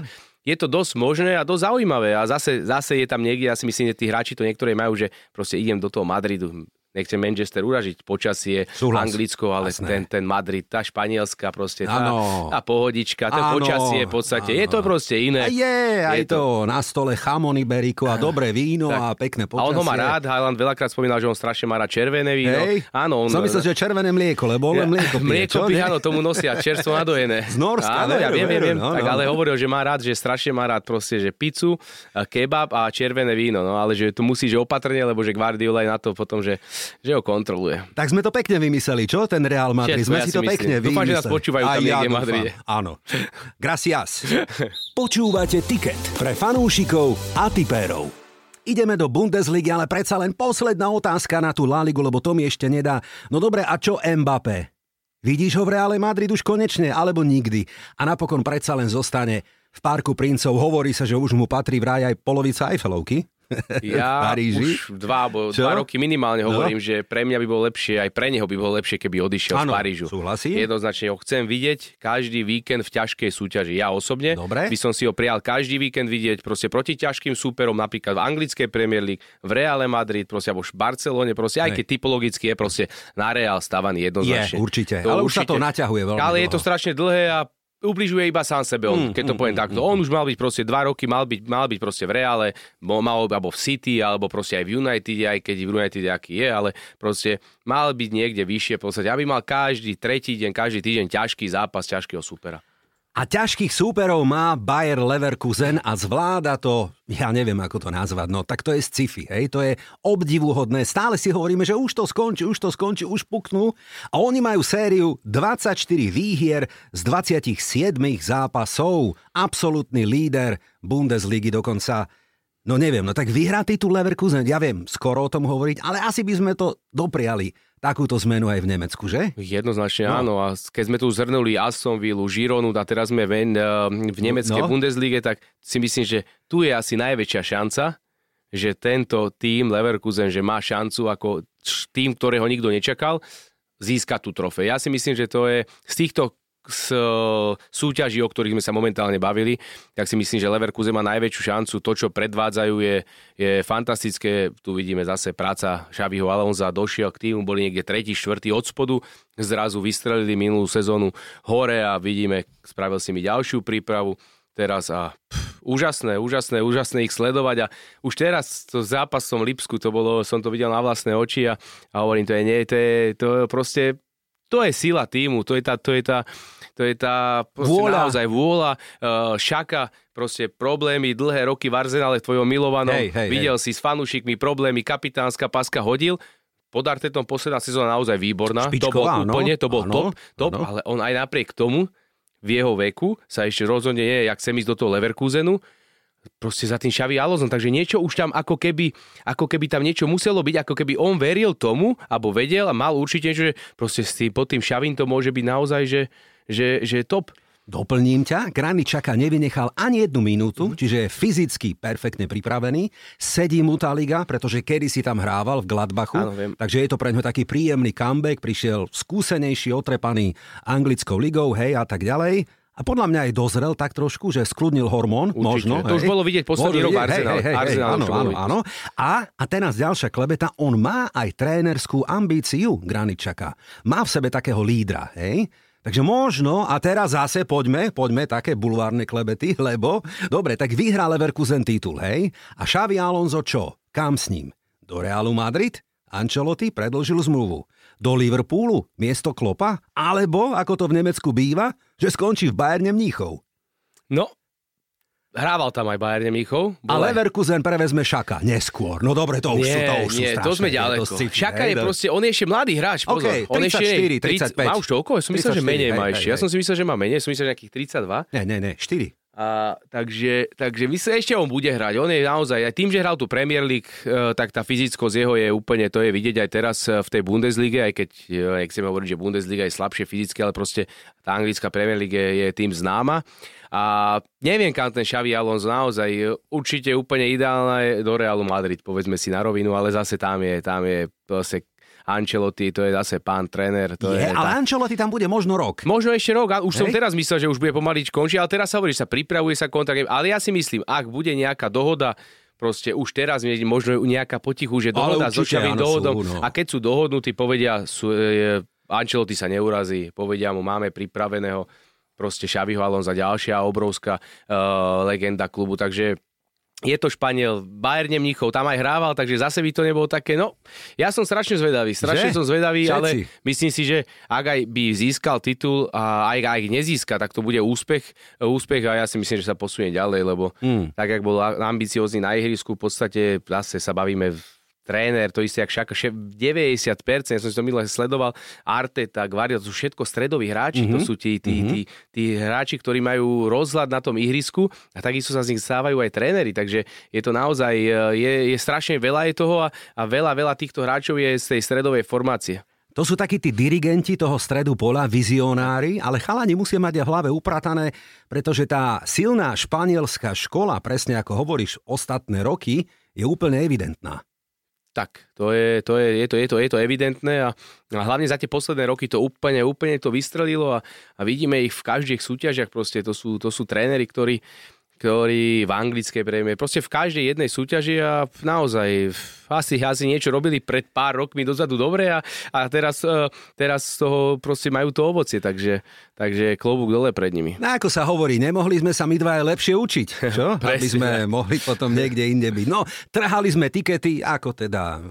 Speaker 2: je to dosť možné a dosť zaujímavé. A zase, zase je tam niekde, ja si myslím, že tí hráči to niektoré majú, že proste idem do toho Madridu. Nechcem Manchester uražiť, počasie,
Speaker 1: Súhlas.
Speaker 2: Anglicko, ale
Speaker 1: Jasné.
Speaker 2: ten, ten Madrid, tá španielská proste, tá, tá pohodička, to počasie v podstate, je to proste iné.
Speaker 1: A je, aj
Speaker 2: Je
Speaker 1: to na stole chamony beriku a dobré víno
Speaker 2: Tak.
Speaker 1: a pekné
Speaker 2: A
Speaker 1: počasie.
Speaker 2: on ho má rád, Highland veľakrát spomínal, že on strašne má rád červené víno.
Speaker 1: Hej,
Speaker 2: Áno, on...
Speaker 1: som myslel, že červené mlieko, lebo len mlieko pije,
Speaker 2: Mlieko pije, áno, tomu nosia čerstvo nadojené.
Speaker 1: Z Norska,
Speaker 2: áno, ja
Speaker 1: veru,
Speaker 2: viem, viem,
Speaker 1: veru,
Speaker 2: viem.
Speaker 1: no,
Speaker 2: tak
Speaker 1: no.
Speaker 2: ale hovoril, že má rád, že strašne má rád proste, že pizzu, a kebab a červené víno, no ale že to musí, že opatrne, lebo že Guardiola je na to potom, že, že ho kontroluje.
Speaker 1: Tak sme to pekne vymysleli, čo? Ten Real Madrid.
Speaker 2: Všetko,
Speaker 1: sme
Speaker 2: ja
Speaker 1: si to
Speaker 2: myslím.
Speaker 1: pekne
Speaker 2: Dúfam, že nás
Speaker 1: vymysleli.
Speaker 2: počúvajú tam niekde v. Madride.
Speaker 1: Áno. Gracias.
Speaker 3: Počúvate tiket.
Speaker 1: Pre fanúšikov a tipérov. Ideme do Bundesligy, ale predsa len posledná otázka na tú La Ligu, lebo to mi ešte nedá. No dobre, a čo Mbappé? Vidíš ho v Reále Madrid už konečne, alebo nikdy? A napokon predsa len zostane v Parku princov. Hovorí sa, že už mu patrí vraj aj polovica Eiffelovky.
Speaker 2: Ja
Speaker 1: Paríži.
Speaker 2: už dva,
Speaker 1: Čo?
Speaker 2: dva roky minimálne
Speaker 1: No.
Speaker 2: hovorím, že pre mňa by bolo lepšie, aj pre neho by bolo lepšie, keby odišiel
Speaker 1: Áno,
Speaker 2: z Parížu.
Speaker 1: súhlasím.
Speaker 2: Jednoznačne ho chcem vidieť každý víkend v ťažkej súťaži. Ja osobne
Speaker 1: Dobre.
Speaker 2: by som si ho prijal každý víkend vidieť proste proti ťažkým súperom, napríklad v anglickej Premier League, v Reále Madrid, proste alebo v Barcelone, proste aj keď typologicky je proste na Reál stavaný jednoznačne.
Speaker 1: Je, určite. Ale už sa to naťahuje veľmi
Speaker 2: Ale je to
Speaker 1: dlho.
Speaker 2: strašne dlhé a ubližuje iba sám sebe, on,
Speaker 1: Mm,
Speaker 2: keď to
Speaker 1: mm,
Speaker 2: poviem
Speaker 1: mm,
Speaker 2: takto. On už mal byť proste dva roky, mal byť, mal byť proste v Reále, mal alebo v City, alebo proste aj v United, aj keď v United aký je, ale proste mal byť niekde vyššie, v podstate, aby mal každý tretí deň, každý týždeň ťažký zápas ťažkého supera.
Speaker 1: A ťažkých súperov má Bayer Leverkusen a zvláda to, ja neviem ako to nazvať, no tak to je sci-fi, hej, to je obdivuhodné. Stále si hovoríme, že už to skončí, už to skončí, už puknú a oni majú sériu 24 výhier z 27 zápasov. Absolutný líder Bundesligy dokonca No neviem, no tak vyhrá titul Leverkusen, ja viem, skoro o tom hovoriť, ale asi by sme to dopriali, takúto zmenu aj v Nemecku, že?
Speaker 2: Jednoznačne
Speaker 1: No.
Speaker 2: áno. A keď sme tu zhrnuli Aston Villa, Gironu a teraz sme ven, eh, v nemeckej
Speaker 1: No.
Speaker 2: Bundeslige, tak si myslím, že tu je asi najväčšia šanca, že tento tým Leverkusen, že má šancu ako tým, ktorého nikto nečakal, získať tú trofej. Ja si myslím, že to je z týchto z súťaží, o ktorých sme sa momentálne bavili, tak si myslím, že Leverkusen má najväčšiu šancu. To, čo predvádzajú, je, je fantastické. Tu vidíme zase práca Xaviho Alonza. Došiel k týmu, boli niekde tretí, štvrtý od spodu. Zrazu vystrelili minulú sezónu hore a vidíme, spravil si mi ďalšiu prípravu teraz a pff, úžasné, úžasné, úžasné ich sledovať a už teraz to zápasom Lipsku, to bolo, som to videl na vlastné oči a, a hovorím, to je, nie, to je, to je proste to je sila týmu, to je tá, to je tá, to je tá
Speaker 1: Vôľa.
Speaker 2: naozaj vôľa, uh, šaka, proste problémy, dlhé roky v Arzenále, tvojom milovanom,
Speaker 1: Hej, hej,
Speaker 2: videl si s fanúšikmi problémy, kapitánska paska hodil, pod Artetom posledná sezóna naozaj výborná, to bol
Speaker 1: áno.
Speaker 2: úplne, to bol
Speaker 1: Áno,
Speaker 2: top, top
Speaker 1: áno.
Speaker 2: ale on aj napriek tomu v jeho veku sa ešte rozhodne nie, jak chce ísť do toho Leverkusenu, proste za tým Xavi Alonso, takže niečo už tam ako keby, ako keby tam niečo muselo byť, ako keby on veril tomu, alebo vedel a mal určite že proste s tým, pod tým Xavim to môže byť naozaj, že, že, že top.
Speaker 1: Doplním ťa, Graničaka nevynechal ani jednu minútu, čiže je fyzicky perfektne pripravený. Sedí mu tá liga, pretože kedy si tam hrával v Gladbachu,
Speaker 2: Áno, viem.
Speaker 1: takže je to pre ňo taký príjemný comeback, prišiel skúsenejší, otrepaný anglickou ligou, hej, a tak ďalej. A podľa mňa aj dozrel tak trošku, že skludnil hormón,
Speaker 2: Určite.
Speaker 1: možno.
Speaker 2: To už
Speaker 1: hej.
Speaker 2: bolo vidieť posledný rok.
Speaker 1: Hej, hej, áno,
Speaker 2: už
Speaker 1: áno, áno. A, a teraz ďalšia klebeta, on má aj trénerskú ambíciu Graničaka. Má v sebe takého lídra, hej? Takže možno, a teraz zase poďme, poďme také bulvárne klebety, lebo, dobre, tak vyhrá Leverkusen titul, hej? A Xavi Alonso čo? Kam s ním? Do Realu Madrid? Ancelotti predlžil zmluvu. Do Liverpoolu? Miesto Klopa? Alebo, ako to v Nemecku býva, že skončí v Bayerne Mníchov.
Speaker 2: No, hrával tam aj Bayern Mníchov.
Speaker 1: A Leverkusen prevezme Šaka neskôr. No dobre, to už
Speaker 2: nie,
Speaker 1: sú, to už sú
Speaker 2: nie,
Speaker 1: strašné,
Speaker 2: to sme
Speaker 1: je
Speaker 2: ďaleko.
Speaker 1: to
Speaker 2: Šaka je proste, on je ešte mladý hráč, pozor.
Speaker 1: OK,
Speaker 2: on ešte
Speaker 1: 34, 35.
Speaker 2: Má už toľko? Ja som myslel, že
Speaker 1: 34,
Speaker 2: menej
Speaker 1: hej,
Speaker 2: má
Speaker 1: hej,
Speaker 2: ešte. Ja
Speaker 1: hej.
Speaker 2: som si myslel, že má menej, som myslel, že nejakých 32.
Speaker 1: Ne, ne, ne, 4.
Speaker 2: A, takže, takže ešte on bude hrať. On je naozaj, aj tým, že hral tu Premier League, e, tak tá fyzickosť jeho je úplne, to je vidieť aj teraz e, v tej Bundeslige, aj keď, e, chceme hovoriť, že Bundesliga je slabšie fyzicky, ale proste tá anglická Premier League je, je tým známa. A neviem, kam ten Xavi Alonso naozaj určite úplne ideálne do Realu Madrid, povedzme si na rovinu, ale zase tam je, tam je proste Ancelotti, to je zase pán tréner. To
Speaker 1: je,
Speaker 2: je,
Speaker 1: ale tá... Ancelotti tam bude možno rok.
Speaker 2: Možno ešte rok, a už Hej. som teraz myslel, že už bude pomaliť končiť, ale teraz sa hovorí, že sa pripravuje sa kontakt. Ale ja si myslím, ak bude nejaká dohoda, proste už teraz možno nejaká potichu, že dohoda so Xavim dohodom. Sú, no. A keď sú dohodnutí, povedia, sú, e, Ancelotti sa neurazí, povedia mu, máme pripraveného proste Xaviho Alonza, ďalšia obrovská uh, legenda klubu, takže je to Španiel, Bayern Mníchov, tam aj hrával, takže zase by to nebolo také, no, ja som strašne zvedavý, strašne že? som zvedavý, Všetci. ale myslím si, že ak aj by získal titul a aj, aj nezíska, tak to bude úspech, úspech a ja si myslím, že sa posunie ďalej, lebo hmm. tak, jak bol ambiciózny na ihrisku, v podstate zase sa bavíme v tréner, to isté, jak Šaka, 90%, ja som si to minule sledoval, Arteta, Guardiola, to sú všetko stredoví hráči, mm-hmm. to mhm. sú tí, tí, mm-hmm. tí, tí hráči, ktorí majú rozhľad na tom ihrisku a takisto sa z nich stávajú aj tréneri, takže je to naozaj, e, je, je strašne veľa je toho a, a veľa, veľa týchto hráčov je z tej stredovej formácie.
Speaker 1: To sú takí tí dirigenti toho stredu pola, vizionári, ale chalani musia mať v hlave upratané, pretože tá silná španielská škola, presne ako hovoríš ostatné roky, je úplne evidentná.
Speaker 2: Tak, to je, to je, je, to, je, to, je to evidentné a, a hlavne za tie posledné roky to úplne, úplne to vystrelilo a, a vidíme ich v každých súťažiach, proste to sú, to sú tréneri, ktorí, ktorí v anglickej prémie, proste v každej jednej súťaži a naozaj asi, asi niečo robili pred pár rokmi dozadu dobre a, a teraz, e, teraz z toho proste majú to ovocie, takže, takže klobúk dole pred nimi.
Speaker 1: No ako sa hovorí, nemohli sme sa my dva lepšie učiť, čo? Aby sme mohli potom niekde inde byť. No, trhali sme tikety, ako teda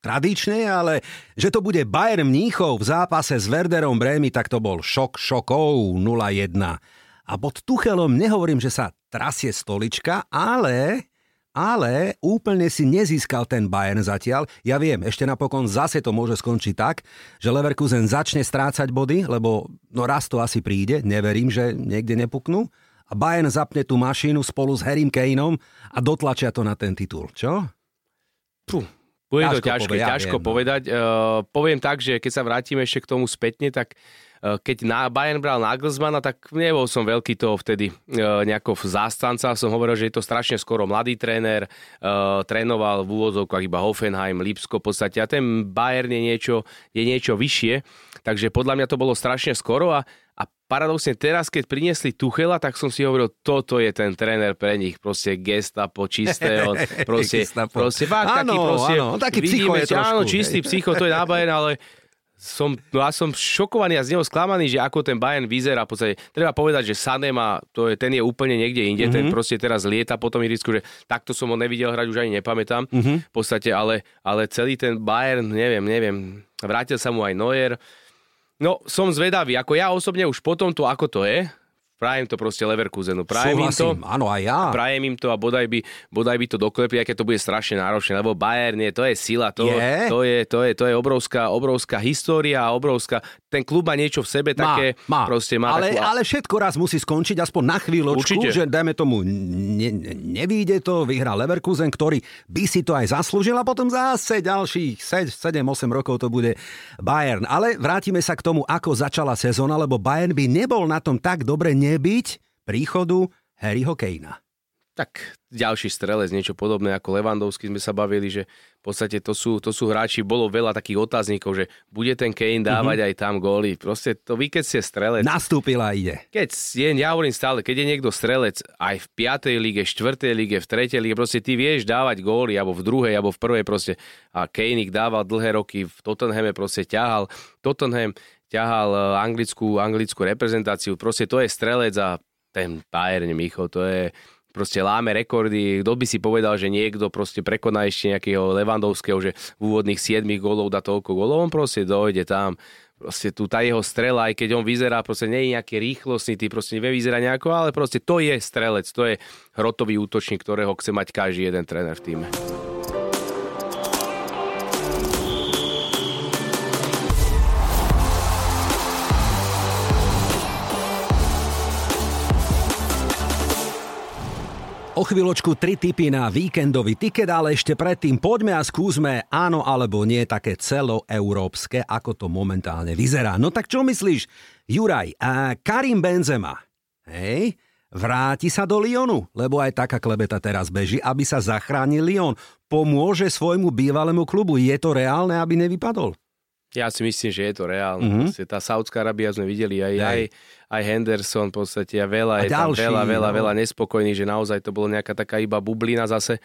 Speaker 1: tradične, ale že to bude Bayern Mníchov v zápase s Werderom Brémy, tak to bol šok šokov 0-1. A pod Tuchelom nehovorím, že sa trasie stolička, ale ale úplne si nezískal ten Bayern zatiaľ. Ja viem, ešte napokon zase to môže skončiť tak, že Leverkusen začne strácať body, lebo no raz to asi príde, neverím, že niekde nepuknú. A Bayern zapne tú mašínu spolu s Harrym Kaneom a dotlačia to na ten titul, čo?
Speaker 2: Puh, bude ťažko to ťažké, povedať, ťažko viem, no. povedať. Uh, poviem tak, že keď sa vrátime ešte k tomu spätne, tak uh, keď na Bayern bral Nagelsmana, tak nebol som veľký toho vtedy eh, nejako zástanca. Som hovoril, že je to strašne skoro mladý tréner, eh, trénoval v úvodzovkách iba Hoffenheim, Lipsko v podstate. A ten Bayern je niečo, je niečo vyššie. Takže podľa mňa to bolo strašne skoro. A, a paradoxne teraz, keď priniesli Tuchela, tak som si hovoril, toto je ten tréner pre nich, proste gestapo čisté, on proste, proste fakt áno, taký proste, áno,
Speaker 1: taký psycho je trošku,
Speaker 2: áno, čistý psycho, to je na Bayern, ale som, no ja som šokovaný a z neho sklamaný, že ako ten Bayern vyzerá. V podstate, treba povedať, že Sané má, to je, ten je úplne niekde inde, mm-hmm. ten mhm. proste teraz lieta po tom irisku, že takto som ho nevidel hrať, už ani nepamätám. Mm-hmm. V podstate, ale, ale celý ten Bayern, neviem, neviem, vrátil sa mu aj Neuer. No, som zvedavý, ako ja osobne už potom to, ako to je, Prajem to proste Leverkusenu. Prajem Súhlasím, im to.
Speaker 1: Áno, aj ja.
Speaker 2: Prajem im to a bodaj by, bodaj by to doklepli, keď to bude strašne náročné, lebo Bayern je, to je sila, to je, to je, to je, to je obrovská, obrovská história, obrovská, ten klub má niečo v sebe také, má, má. proste má
Speaker 1: ale,
Speaker 2: takú...
Speaker 1: ale všetko raz musí skončiť aspoň na chvíľočku, Určite. že dajme tomu, ne, nevíde to, vyhrá Leverkusen, ktorý by si to aj zaslúžil a potom zase ďalších 7-8 rokov to bude Bayern. Ale vrátime sa k tomu, ako začala sezóna, lebo Bayern by nebol na tom tak dobre, ne nebyť príchodu Harryho Kanea.
Speaker 2: Tak ďalší strelec, niečo podobné ako Levandovský sme sa bavili, že v podstate to sú, to sú hráči, bolo veľa takých otáznikov, že bude ten Kane dávať mm-hmm. aj tam góly. Proste to vy, keď ste strelec...
Speaker 1: Nastúpila ide.
Speaker 2: Keď je, ja hovorím stále, keď je niekto strelec aj v 5. lige, 4. lige, v 3. lige, proste ty vieš dávať góly, alebo v druhej, alebo v prvej proste. A Kane ich dával dlhé roky, v Tottenhame proste ťahal. Tottenham ťahal e, anglickú, anglickú reprezentáciu. Proste to je strelec a ten Bayern Micho, to je proste láme rekordy. Kto by si povedal, že niekto proste prekoná ešte nejakého Levandovského, že v úvodných 7 gólov dá toľko gólov, on proste dojde tam. Proste tu tá jeho strela, aj keď on vyzerá, proste nie je nejaký rýchlostný, ty proste nevie nejako, ale proste to je strelec, to je hrotový útočník, ktorého chce mať každý jeden tréner v týme.
Speaker 1: O chvíľočku tri typy na víkendový tiket, ale ešte predtým poďme a skúsme áno alebo nie také celoeurópske, ako to momentálne vyzerá. No tak čo myslíš, Juraj, a Karim Benzema, hej, vráti sa do Lyonu, lebo aj taká klebeta teraz beží, aby sa zachránil Lyon. Pomôže svojmu bývalému klubu. Je to reálne, aby nevypadol?
Speaker 2: Ja si myslím, že je to reálne. Mm-hmm. Tá Saudská Arábia sme videli aj, aj, aj Henderson v podstate a veľa, a je ďalší, tam veľa, veľa, no. veľa nespokojných, že naozaj to bolo nejaká taká iba bublina zase,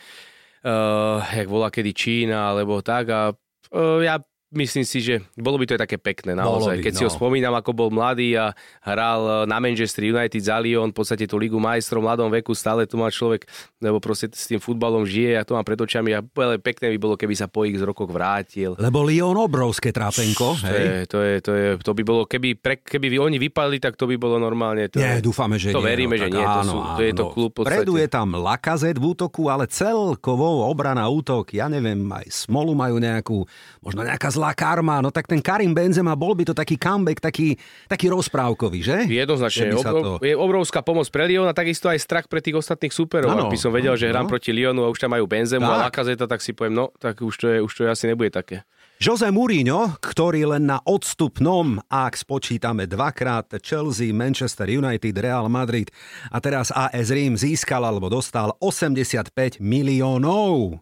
Speaker 2: uh, jak bola kedy Čína alebo tak a uh, ja Myslím si, že bolo by to aj také pekné naozaj. By, Keď no. si ho no. spomínam, ako bol mladý a hral na Manchester United za Lyon, v podstate tú ligu majstrov v mladom veku, stále tu má človek, lebo proste s tým futbalom žije a to má pred očami a pekné by bolo, keby sa po ich z rokoch vrátil.
Speaker 1: Lebo Lyon obrovské trápenko.
Speaker 2: To je, to, je, to, je, to by bolo, keby, pre, keby oni vypadli, tak to by bolo normálne. To
Speaker 1: nie, dúfame, že
Speaker 2: to
Speaker 1: nie.
Speaker 2: veríme,
Speaker 1: no,
Speaker 2: že nie. Áno, to, sú, to je to klub
Speaker 1: Predu je tam Lakazet v útoku, ale celkovo obrana útok, ja neviem, aj Smolu majú nejakú, možno nejaká zlá karma, no tak ten Karim Benzema bol by to taký comeback, taký, taký rozprávkový, že?
Speaker 2: Jednoznačne. Obrov, to... Je obrovská pomoc pre Lyon a takisto aj strach pre tých ostatných superov. Ano, Ak by som vedel, že hrám no. proti Lyonu a už tam majú Benzemu tak. a Lakazeta, tak si poviem, no, tak už to, je, už to asi nebude také.
Speaker 1: Jose Mourinho, ktorý len na odstupnom, ak spočítame dvakrát Chelsea, Manchester United, Real Madrid a teraz AS Rím získal alebo dostal 85 miliónov.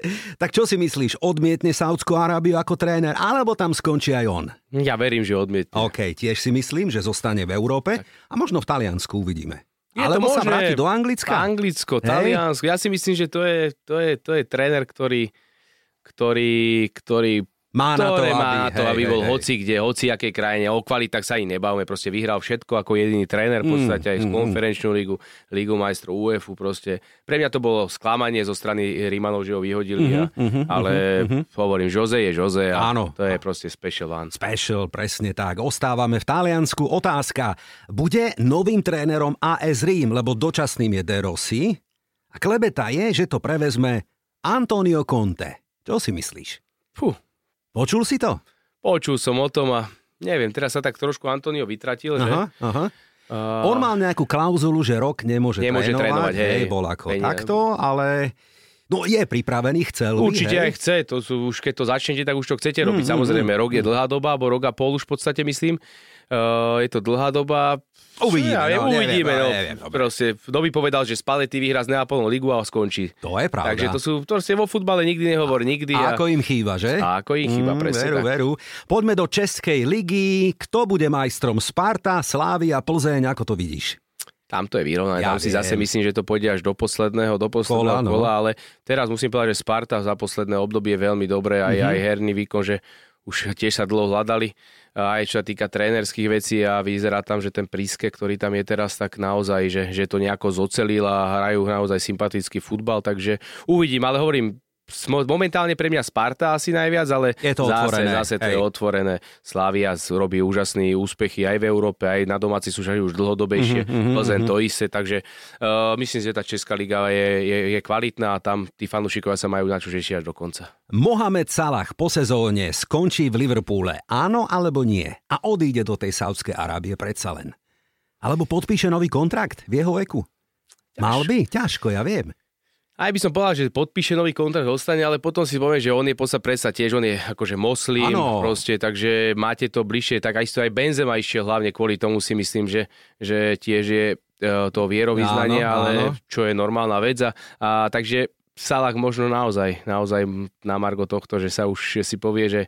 Speaker 1: tak čo si myslíš, odmietne Saudskú Arábiu ako tréner, alebo tam skončí aj on?
Speaker 2: Ja verím, že odmietne.
Speaker 1: OK, tiež si myslím, že zostane v Európe a možno v Taliansku uvidíme. Je Alebo to sa vráti do Anglicka?
Speaker 2: Anglicko, Taliansko. Ja si myslím, že to je, to je, to je tréner, ktorý, ktorý, ktorý
Speaker 1: má na to,
Speaker 2: aby, má to, hej, aby bol hej, hoci kde, hoci akej krajine. O kvalitách sa ani nebavme, proste vyhral všetko ako jediný tréner, v podstate mm, aj z mm, konferenčnú ligu, ligu majstrov UEFu proste. Pre mňa to bolo sklamanie zo strany Rímanov, že ho vyhodili, mm-hmm, a, mm-hmm, ale mm-hmm. hovorím, Jose je Jose a Áno. to je proste special one.
Speaker 1: Special, presne tak. Ostávame v Taliansku. Otázka, bude novým trénerom AS Rím, lebo dočasným je De Rossi? A klebeta je, že to prevezme Antonio Conte. Čo si myslíš?
Speaker 2: Fuh,
Speaker 1: Počul si to?
Speaker 2: Počul som o tom a neviem, teraz sa tak trošku Antonio vytratil, že...
Speaker 1: Aha, aha. Uh, On mal nejakú klauzulu, že rok nemôže,
Speaker 2: nemôže
Speaker 1: trénovať. trénovať hej, hej, bol ako peniaz. takto, ale No je pripravený, chcel
Speaker 2: Určite
Speaker 1: hej?
Speaker 2: aj chce, to sú, už keď to začnete, tak už to chcete robiť. Mm, Samozrejme, mm, rok je dlhá doba, alebo rok a pol už v podstate myslím. Uh, je to dlhá doba.
Speaker 1: Uvidíme, ja,
Speaker 2: no, uvidíme. Neviem, no, neviem, proste, kto by povedal, že Spalletti vyhrá z Neapolnou ligu a skončí.
Speaker 1: To je pravda.
Speaker 2: Takže to sú, to si vo futbale nikdy nehovor, nikdy.
Speaker 1: A, a ako im chýba, že?
Speaker 2: A ako im chýba, mm, presne
Speaker 1: veru,
Speaker 2: tak.
Speaker 1: veru. Poďme do Českej ligy. Kto bude majstrom Sparta, Slávia, Plzeň, ako to vidíš?
Speaker 2: Tam to je vyrovnané, ja tam viem. si zase myslím, že to pôjde až do posledného, do posledného kola, no. kola, ale teraz musím povedať, že Sparta za posledné obdobie je veľmi dobré, aj, mm-hmm. aj herný výkon, že už tiež sa dlho hľadali, aj čo sa týka trénerských vecí a vyzerá tam, že ten príske, ktorý tam je teraz, tak naozaj, že, že to nejako zocelil a hrajú naozaj sympatický futbal, takže uvidím, ale hovorím, momentálne pre mňa Sparta asi najviac, ale
Speaker 1: je to
Speaker 2: zase,
Speaker 1: otvorené.
Speaker 2: zase to Hej. je otvorené. Slavia robí úžasné úspechy aj v Európe, aj na domáci súťaži už dlhodobejšie. Mm-hmm, Plzeň mm-hmm. to isté, takže uh, myslím, že tá Česká liga je, je, je kvalitná a tam tí fanúšikovia sa majú na čo až do konca.
Speaker 1: Mohamed Salah po sezóne skončí v Liverpoole, áno alebo nie? A odíde do tej Saudskej Arábie predsa len. Alebo podpíše nový kontrakt v jeho veku? Mal by? Ťažko, ja viem
Speaker 2: aj by som povedal, že podpíše nový kontrakt, ostane, ale potom si poviem, že on je posa predsa tiež, on je akože moslim, ano. proste, takže máte to bližšie, tak aj to aj Benzema išiel hlavne kvôli tomu si myslím, že, že tiež je e, to vierovýznanie, ale áno. čo je normálna vec. A, a takže Salah možno naozaj, naozaj na margo tohto, že sa už si povie, že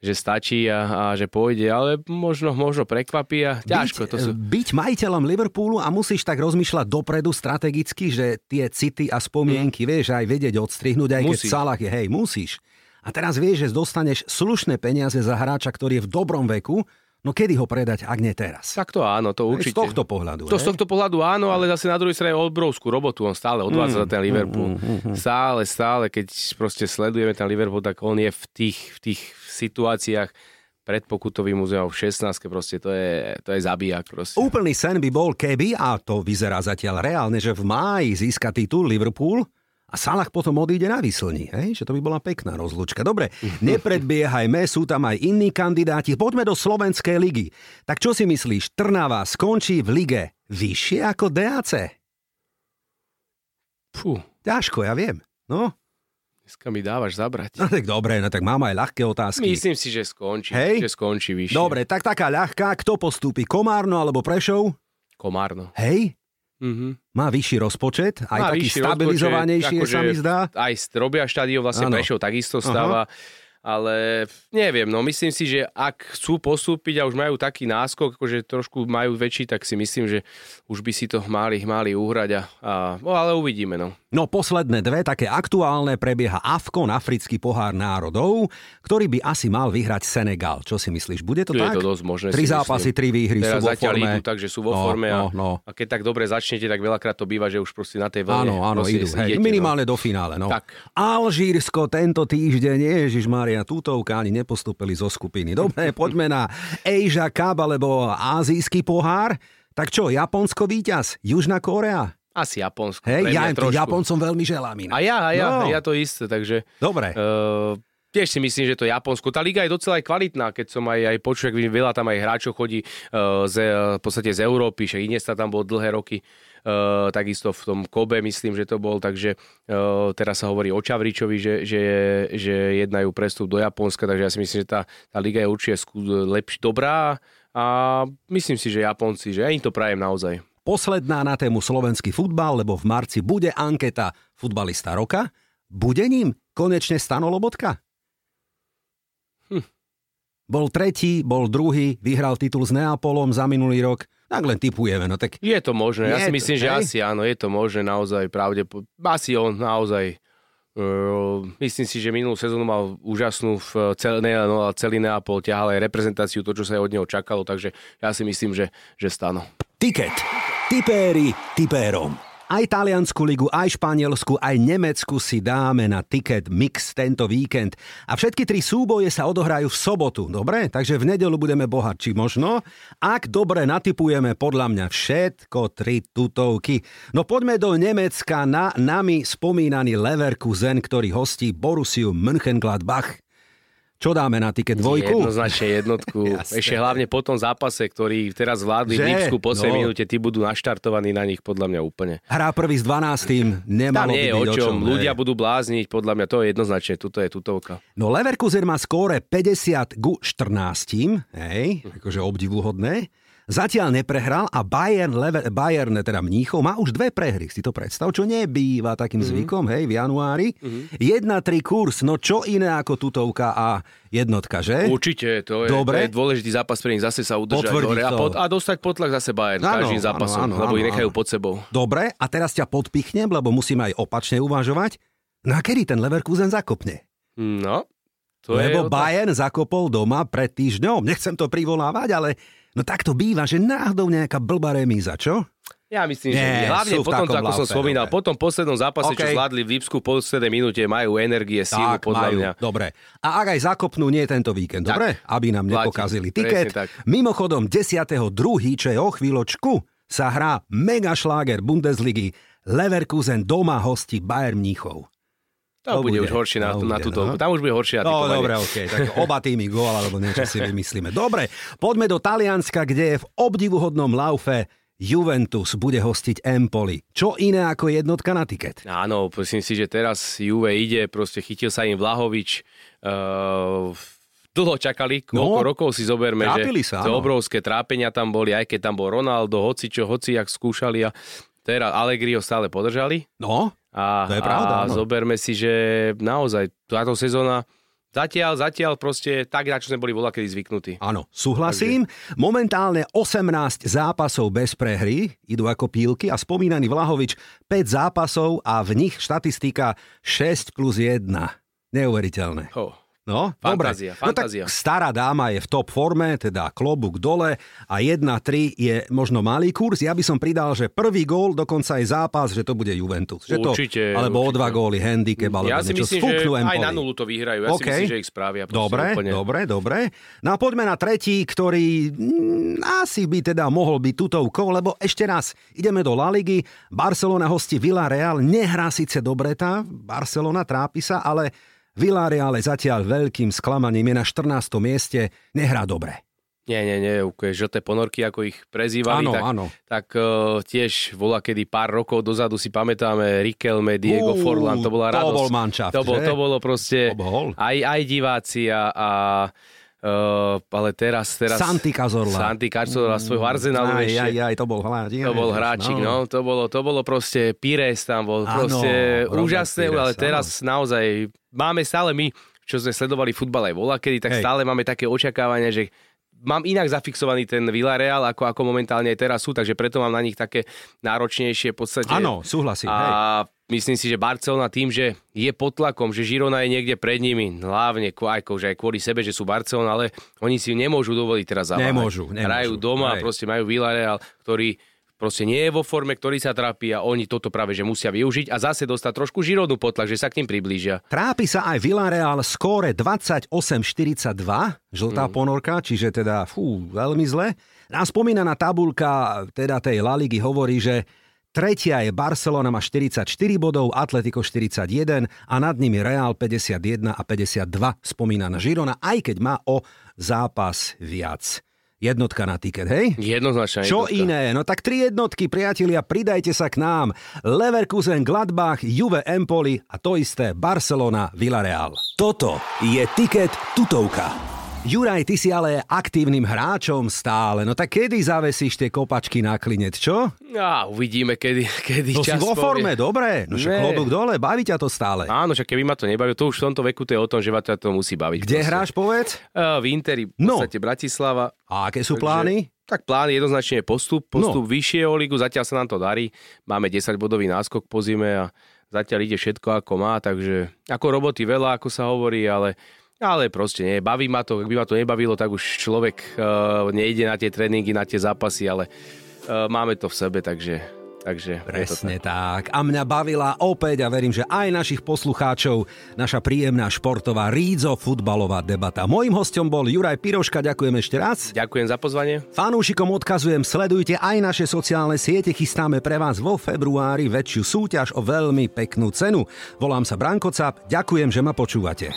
Speaker 2: že stačí a, a že pôjde, ale možno, možno prekvapí a ťažko.
Speaker 1: Byť,
Speaker 2: to sú...
Speaker 1: byť majiteľom Liverpoolu a musíš tak rozmýšľať dopredu strategicky, že tie city a spomienky mm. vieš aj vedieť odstrihnúť, aj musíš. keď Salah je, hej, musíš. A teraz vieš, že dostaneš slušné peniaze za hráča, ktorý je v dobrom veku, No kedy ho predať, ak nie teraz?
Speaker 2: Tak to áno, to určite.
Speaker 1: Z tohto pohľadu.
Speaker 2: To z tohto pohľadu áno, ale zase na druhej strane obrovskú robotu on stále odvádza mm, za ten Liverpool. Mm, mm, mm, mm. Stále, stále, keď proste sledujeme ten Liverpool, tak on je v tých, v tých situáciách pred pokutovým muzeom v 16. proste, to je, to je zabijak proste.
Speaker 1: Úplný sen by bol keby, a to vyzerá zatiaľ reálne, že v máji získa titul Liverpool, a Salah potom odíde na vyslni, hej? že to by bola pekná rozlučka. Dobre, nepredbiehajme, sú tam aj iní kandidáti. Poďme do Slovenskej ligy. Tak čo si myslíš, Trnava skončí v lige vyššie ako DAC?
Speaker 2: Fú,
Speaker 1: Ťažko, ja viem. No,
Speaker 2: dneska mi dávaš zabrať.
Speaker 1: no tak dobre, no tak mám aj ľahké otázky.
Speaker 2: Myslím si, že skončí.
Speaker 1: Hej?
Speaker 2: Že skončí vyššie.
Speaker 1: Dobre, tak taká ľahká. Kto postúpi? Komárno alebo Prešov?
Speaker 2: Komárno.
Speaker 1: Hej?
Speaker 2: Mhm.
Speaker 1: Má vyšší rozpočet, aj
Speaker 2: Má
Speaker 1: taký stabilizovanejší
Speaker 2: rozpočet,
Speaker 1: sa mi
Speaker 2: akože
Speaker 1: zdá.
Speaker 2: Aj robia štadión, vlastne
Speaker 1: Áno.
Speaker 2: Prešov takisto stáva. Ale neviem, no myslím si, že ak chcú postúpiť a už majú taký náskok, akože trošku majú väčší, tak si myslím, že už by si to mali, mali uhrať a, a no, ale uvidíme, no.
Speaker 1: No posledné dve, také aktuálne, prebieha AFCON, Africký pohár národov, ktorý by asi mal vyhrať Senegal. Čo si myslíš, bude to
Speaker 2: je
Speaker 1: tak?
Speaker 2: to dosť možné,
Speaker 1: Tri zápasy,
Speaker 2: myslím.
Speaker 1: tri výhry
Speaker 2: Teraz
Speaker 1: sú vo forme.
Speaker 2: idú, takže sú vo
Speaker 1: No,
Speaker 2: forme a,
Speaker 1: no, no.
Speaker 2: a keď tak dobre začnete, tak veľakrát to býva, že už proste na tej vlne.
Speaker 1: Áno, áno, idú. Hej,
Speaker 2: idete,
Speaker 1: minimálne do finále. No.
Speaker 2: Tak.
Speaker 1: Alžírsko tento týždeň, Ježiš Maria, tutovka ani nepostupili zo skupiny. Dobre, poďme na Asia Cup alebo Azijský pohár. Tak čo, Japonsko víťaz, Južná Korea.
Speaker 2: Asi Japonsko.
Speaker 1: Hej, ja
Speaker 2: trošku.
Speaker 1: Japoncom veľmi želám inak.
Speaker 2: A ja, a ja,
Speaker 1: No.
Speaker 2: ja to isté, takže...
Speaker 1: Dobre.
Speaker 2: Uh, tiež si myslím, že to Japonsko. Tá liga je docela aj kvalitná, keď som aj, aj počul, ak veľa tam aj hráčov chodí uh, z, v podstate z Európy, že Iniesta tam bol dlhé roky, uh, takisto v tom Kobe myslím, že to bol, takže uh, teraz sa hovorí o Čavričovi, že, že, že jednajú prestup do Japonska, takže ja si myslím, že tá, tá liga je určite lepš, dobrá a myslím si, že Japonci, že ja im to prajem naozaj.
Speaker 1: Posledná na tému slovenský futbal, lebo v marci bude anketa futbalista roka. Bude ním konečne Stano Lobotka?
Speaker 2: Hm.
Speaker 1: Bol tretí, bol druhý, vyhral titul s Neapolom za minulý rok. Tak len typujeme, no tak
Speaker 2: Je to možné, ja si
Speaker 1: to,
Speaker 2: myslím, že
Speaker 1: hej?
Speaker 2: asi áno, je to možné naozaj pravde. Asi on naozaj Uh, myslím si, že minulú sezónu mal úžasnú v celý, ne, no, celý Neapol, ťahal aj reprezentáciu, to, čo sa aj od neho čakalo, takže ja si myslím, že, že stano.
Speaker 3: Tiket. Tipéri tipérom.
Speaker 1: Aj taliansku ligu, aj španielsku, aj nemecku si dáme na ticket mix tento víkend. A všetky tri súboje sa odohrajú v sobotu, dobre? Takže v nedelu budeme bohatší možno. Ak dobre natipujeme podľa mňa všetko tri tutovky. No poďme do Nemecka na nami spomínaný Leverkusen, ktorý hostí Borussiu Mönchengladbach. Čo dáme na ticket dvojku?
Speaker 2: Jednoznačne jednotku. Ešte hlavne po tom zápase, ktorý teraz vládli
Speaker 1: Že?
Speaker 2: v Lipsku po 8
Speaker 1: No.
Speaker 2: minúte, tí budú naštartovaní na nich podľa mňa úplne.
Speaker 1: Hrá prvý s 12.
Speaker 2: Tam
Speaker 1: Nemalo by
Speaker 2: nie je o čom,
Speaker 1: hej.
Speaker 2: ľudia budú blázniť, podľa mňa to je jednoznačne, tuto je tutovka.
Speaker 1: No Leverkusen má skóre 50 ku 14, hej, akože obdivuhodné. Zatiaľ neprehral a Bayern, Lever, Bayern teda Mníchov má už dve prehry. Si to predstav, čo nebýva takým zvykom, hej, v januári. 1-3 kurz, no čo iné ako tutovka a jednotka, že?
Speaker 2: Určite, to je,
Speaker 1: Dobre.
Speaker 2: to je dôležitý zápas pre nich zase sa udržať hore a, pod, a dostať potlak zase Bayern
Speaker 1: Áno,
Speaker 2: každým zápasom,
Speaker 1: áno,
Speaker 2: lebo ich
Speaker 1: áno,
Speaker 2: nechajú
Speaker 1: áno.
Speaker 2: pod sebou.
Speaker 1: Dobre, a teraz ťa podpichnem, lebo musím aj opačne uvažovať. No a kedy ten Leverkusen zakopne?
Speaker 2: No, to
Speaker 1: Lebo
Speaker 2: je.
Speaker 1: Bayern zakopol doma pred týždňom. Nechcem to privolávať, ale no tak to býva, že náhodou nejaká blbá remíza, čo?
Speaker 2: Ja myslím, že
Speaker 1: Nie,
Speaker 2: nie. hlavne potom,
Speaker 1: takom
Speaker 2: ako som spomínal,
Speaker 1: dobre.
Speaker 2: po tom poslednom zápase, čo
Speaker 1: OK.
Speaker 2: zvládli v Lipsku po 7 minúte, majú energie, sílu,
Speaker 1: tak,
Speaker 2: podľa
Speaker 1: majú.
Speaker 2: mňa.
Speaker 1: Dobre. A ak aj zakopnú, nie tento víkend,
Speaker 2: Tak.
Speaker 1: dobre? Aby nám
Speaker 2: Platí.
Speaker 1: nepokazili tiket. Mimochodom, 10.2., čo je o chvíľočku, sa hrá mega šláger Bundesligy Leverkusen doma hosti Bayern Mníchov.
Speaker 2: To,
Speaker 1: To
Speaker 2: bude,
Speaker 1: bude,
Speaker 2: už horšie na,
Speaker 1: to
Speaker 2: na
Speaker 1: bude,
Speaker 2: túto.
Speaker 1: no.
Speaker 2: Tam už bude horšie
Speaker 1: No, dobre, okej, tak oba týmy gól, alebo niečo si vymyslíme. Dobre, poďme do Talianska, kde je v obdivuhodnom laufe Juventus bude hostiť Empoli. Čo iné ako jednotka na tiket?
Speaker 2: Áno, myslím si, že teraz Juve ide, proste chytil sa im Vlahovič. Uh, dlho čakali, koľko
Speaker 1: No,
Speaker 2: rokov si zoberme, že
Speaker 1: sa, áno.
Speaker 2: obrovské trápenia tam boli, aj keď tam bol Ronaldo, hoci čo, hoci jak skúšali a teraz Allegri ho stále podržali.
Speaker 1: No,
Speaker 2: A,
Speaker 1: To je pravda,
Speaker 2: a zoberme si, že naozaj táto sezóna zatiaľ, zatiaľ proste tak, na čo sme boli voľa kedy zvyknutí.
Speaker 1: áno, súhlasím. Momentálne 18 zápasov bez prehry, idú ako pílky a spomínaný Vlahovič 5 zápasov a v nich štatistika 6 plus 1. Neuveriteľné.
Speaker 2: Oh.
Speaker 1: No,
Speaker 2: Fantázia,
Speaker 1: dobre. No
Speaker 2: fantázia.
Speaker 1: tak stará dáma je v top forme, teda klobúk dole a 1-3 je možno malý kurz. Ja by som pridal, že prvý gól, dokonca aj zápas, že to bude Juventus. Že to,
Speaker 2: Určite,
Speaker 1: Alebo o
Speaker 2: určite.
Speaker 1: dva góly, handicap, alebo
Speaker 2: Ja si
Speaker 1: niečo.
Speaker 2: myslím, že
Speaker 1: Sfúknú
Speaker 2: aj
Speaker 1: Empoli.
Speaker 2: na nulu to vyhrajú. Ja
Speaker 1: OK.
Speaker 2: si myslím, že ich správia.
Speaker 1: Dobre,
Speaker 2: úplne.
Speaker 1: dobre, dobre. No a poďme na tretí, ktorý mm, asi by teda mohol byť tutovkou, lebo ešte raz, ideme do La Ligy, Barcelona hosti Villarreal, nehrá síce dobre tá, Barcelona trápi sa, ale Villarreal je zatiaľ veľkým sklamaním, je na 14. mieste, nehrá dobre.
Speaker 2: Nie, nie, nie, úplne žlté ponorky, ako ich prezývali.
Speaker 1: Áno,
Speaker 2: tak,
Speaker 1: áno.
Speaker 2: Tak uh, tiež bola kedy pár rokov dozadu si pamätáme Riquelme, Diego
Speaker 1: Ú,
Speaker 2: Forlan, to bola
Speaker 1: to
Speaker 2: radosť.
Speaker 1: bol manšaft,
Speaker 2: to, bol,
Speaker 1: že?
Speaker 2: to bolo proste
Speaker 1: To bol.
Speaker 2: aj, aj diváci a, a uh, ale teraz, teraz...
Speaker 1: Santi Cazorla.
Speaker 2: Santi Cazorla, svojho Arsenalu
Speaker 1: Aj,
Speaker 2: ešte.
Speaker 1: aj, aj, to bol hráčik.
Speaker 2: To bol hráčik, no. To bolo, to bolo proste Pires tam bol
Speaker 1: Áno,
Speaker 2: proste úžasné,
Speaker 1: Pires,
Speaker 2: ale
Speaker 1: áno.
Speaker 2: teraz naozaj máme stále my, čo sme sledovali futbal aj vola kedy, tak
Speaker 1: Hej.
Speaker 2: stále máme také očakávania, že mám inak zafixovaný ten Villarreal, ako, ako momentálne aj teraz sú, takže preto mám na nich také náročnejšie v podstate.
Speaker 1: Áno, súhlasím. hej.
Speaker 2: A myslím si, že Barcelona tým, že je pod tlakom, že Girona je niekde pred nimi, hlavne aj, že aj kvôli sebe, že sú Barcelona, ale oni si nemôžu dovoliť teraz zaváhať.
Speaker 1: Nemôžu, nemôžu.
Speaker 2: Hrajú doma,
Speaker 1: Hej.
Speaker 2: proste majú Villarreal, ktorý proste nie je vo forme, ktorý sa trápi a oni toto práve že musia využiť a zase dostať trošku Žironu potlak, že sa k ním priblížia.
Speaker 1: Trápi sa aj Villarreal skóre 28-42, žltá
Speaker 2: Mhm.
Speaker 1: ponorka, čiže teda fú, veľmi zle. Nám spomínaná tabulka teda tej La Ligy hovorí, že tretia je Barcelona má 44 bodov, Atletico 41 a nad nimi Real 51 a 52 spomínaná Žirona, aj keď má o zápas viac. Jednotka na tiket, hej?
Speaker 2: Jednoznačne.
Speaker 1: Čo
Speaker 2: jednotka.
Speaker 1: iné? No tak tri jednotky, priatelia, pridajte sa k nám. Leverkusen, Gladbach, Juve, Empoli a to isté Barcelona, Villarreal.
Speaker 3: Toto je Tiket tutovka.
Speaker 1: Juraj, ty si ale aktívnym hráčom stále. No tak kedy zavesíš tie kopačky na klinec, čo?
Speaker 2: Á, uvidíme, kedy, kedy
Speaker 1: To si
Speaker 2: čas
Speaker 1: vo
Speaker 2: povie.
Speaker 1: forme, dobre. No však klobúk dole, baví ťa to stále.
Speaker 2: Áno, však keby ma to nebaví, to už v tomto veku to je o tom, že ma to to musí baviť.
Speaker 1: Kde
Speaker 2: proste.
Speaker 1: hráš, povedz?
Speaker 2: A, v Interi, v
Speaker 1: No.
Speaker 2: podstate Bratislava.
Speaker 1: A aké sú
Speaker 2: Takže-
Speaker 1: plány?
Speaker 2: Tak plán je jednoznačne postup, postup
Speaker 1: No.
Speaker 2: vyššie o ligu, zatiaľ sa nám to darí. Máme 10-bodový náskok po zime a zatiaľ ide všetko ako má, takže ako roboty veľa, ako sa hovorí, ale ale proste nie, baví ma to, ak by ma to nebavilo, tak už človek uh, nejde na tie tréningy, na tie zápasy, ale uh, máme to v sebe, takže, takže to
Speaker 1: Presne tak. A mňa bavila opäť a verím, že aj našich poslucháčov naša príjemná športová rídzo futbalová debata. Mojím hostom bol Juraj Piroška, ďakujem ešte raz.
Speaker 2: Ďakujem za pozvanie.
Speaker 1: Fanúšikom odkazujem, sledujte aj naše sociálne siete, chystáme pre vás vo februári väčšiu súťaž o veľmi peknú cenu. Volám sa Branko Cap, ďakujem, že ma počúvate.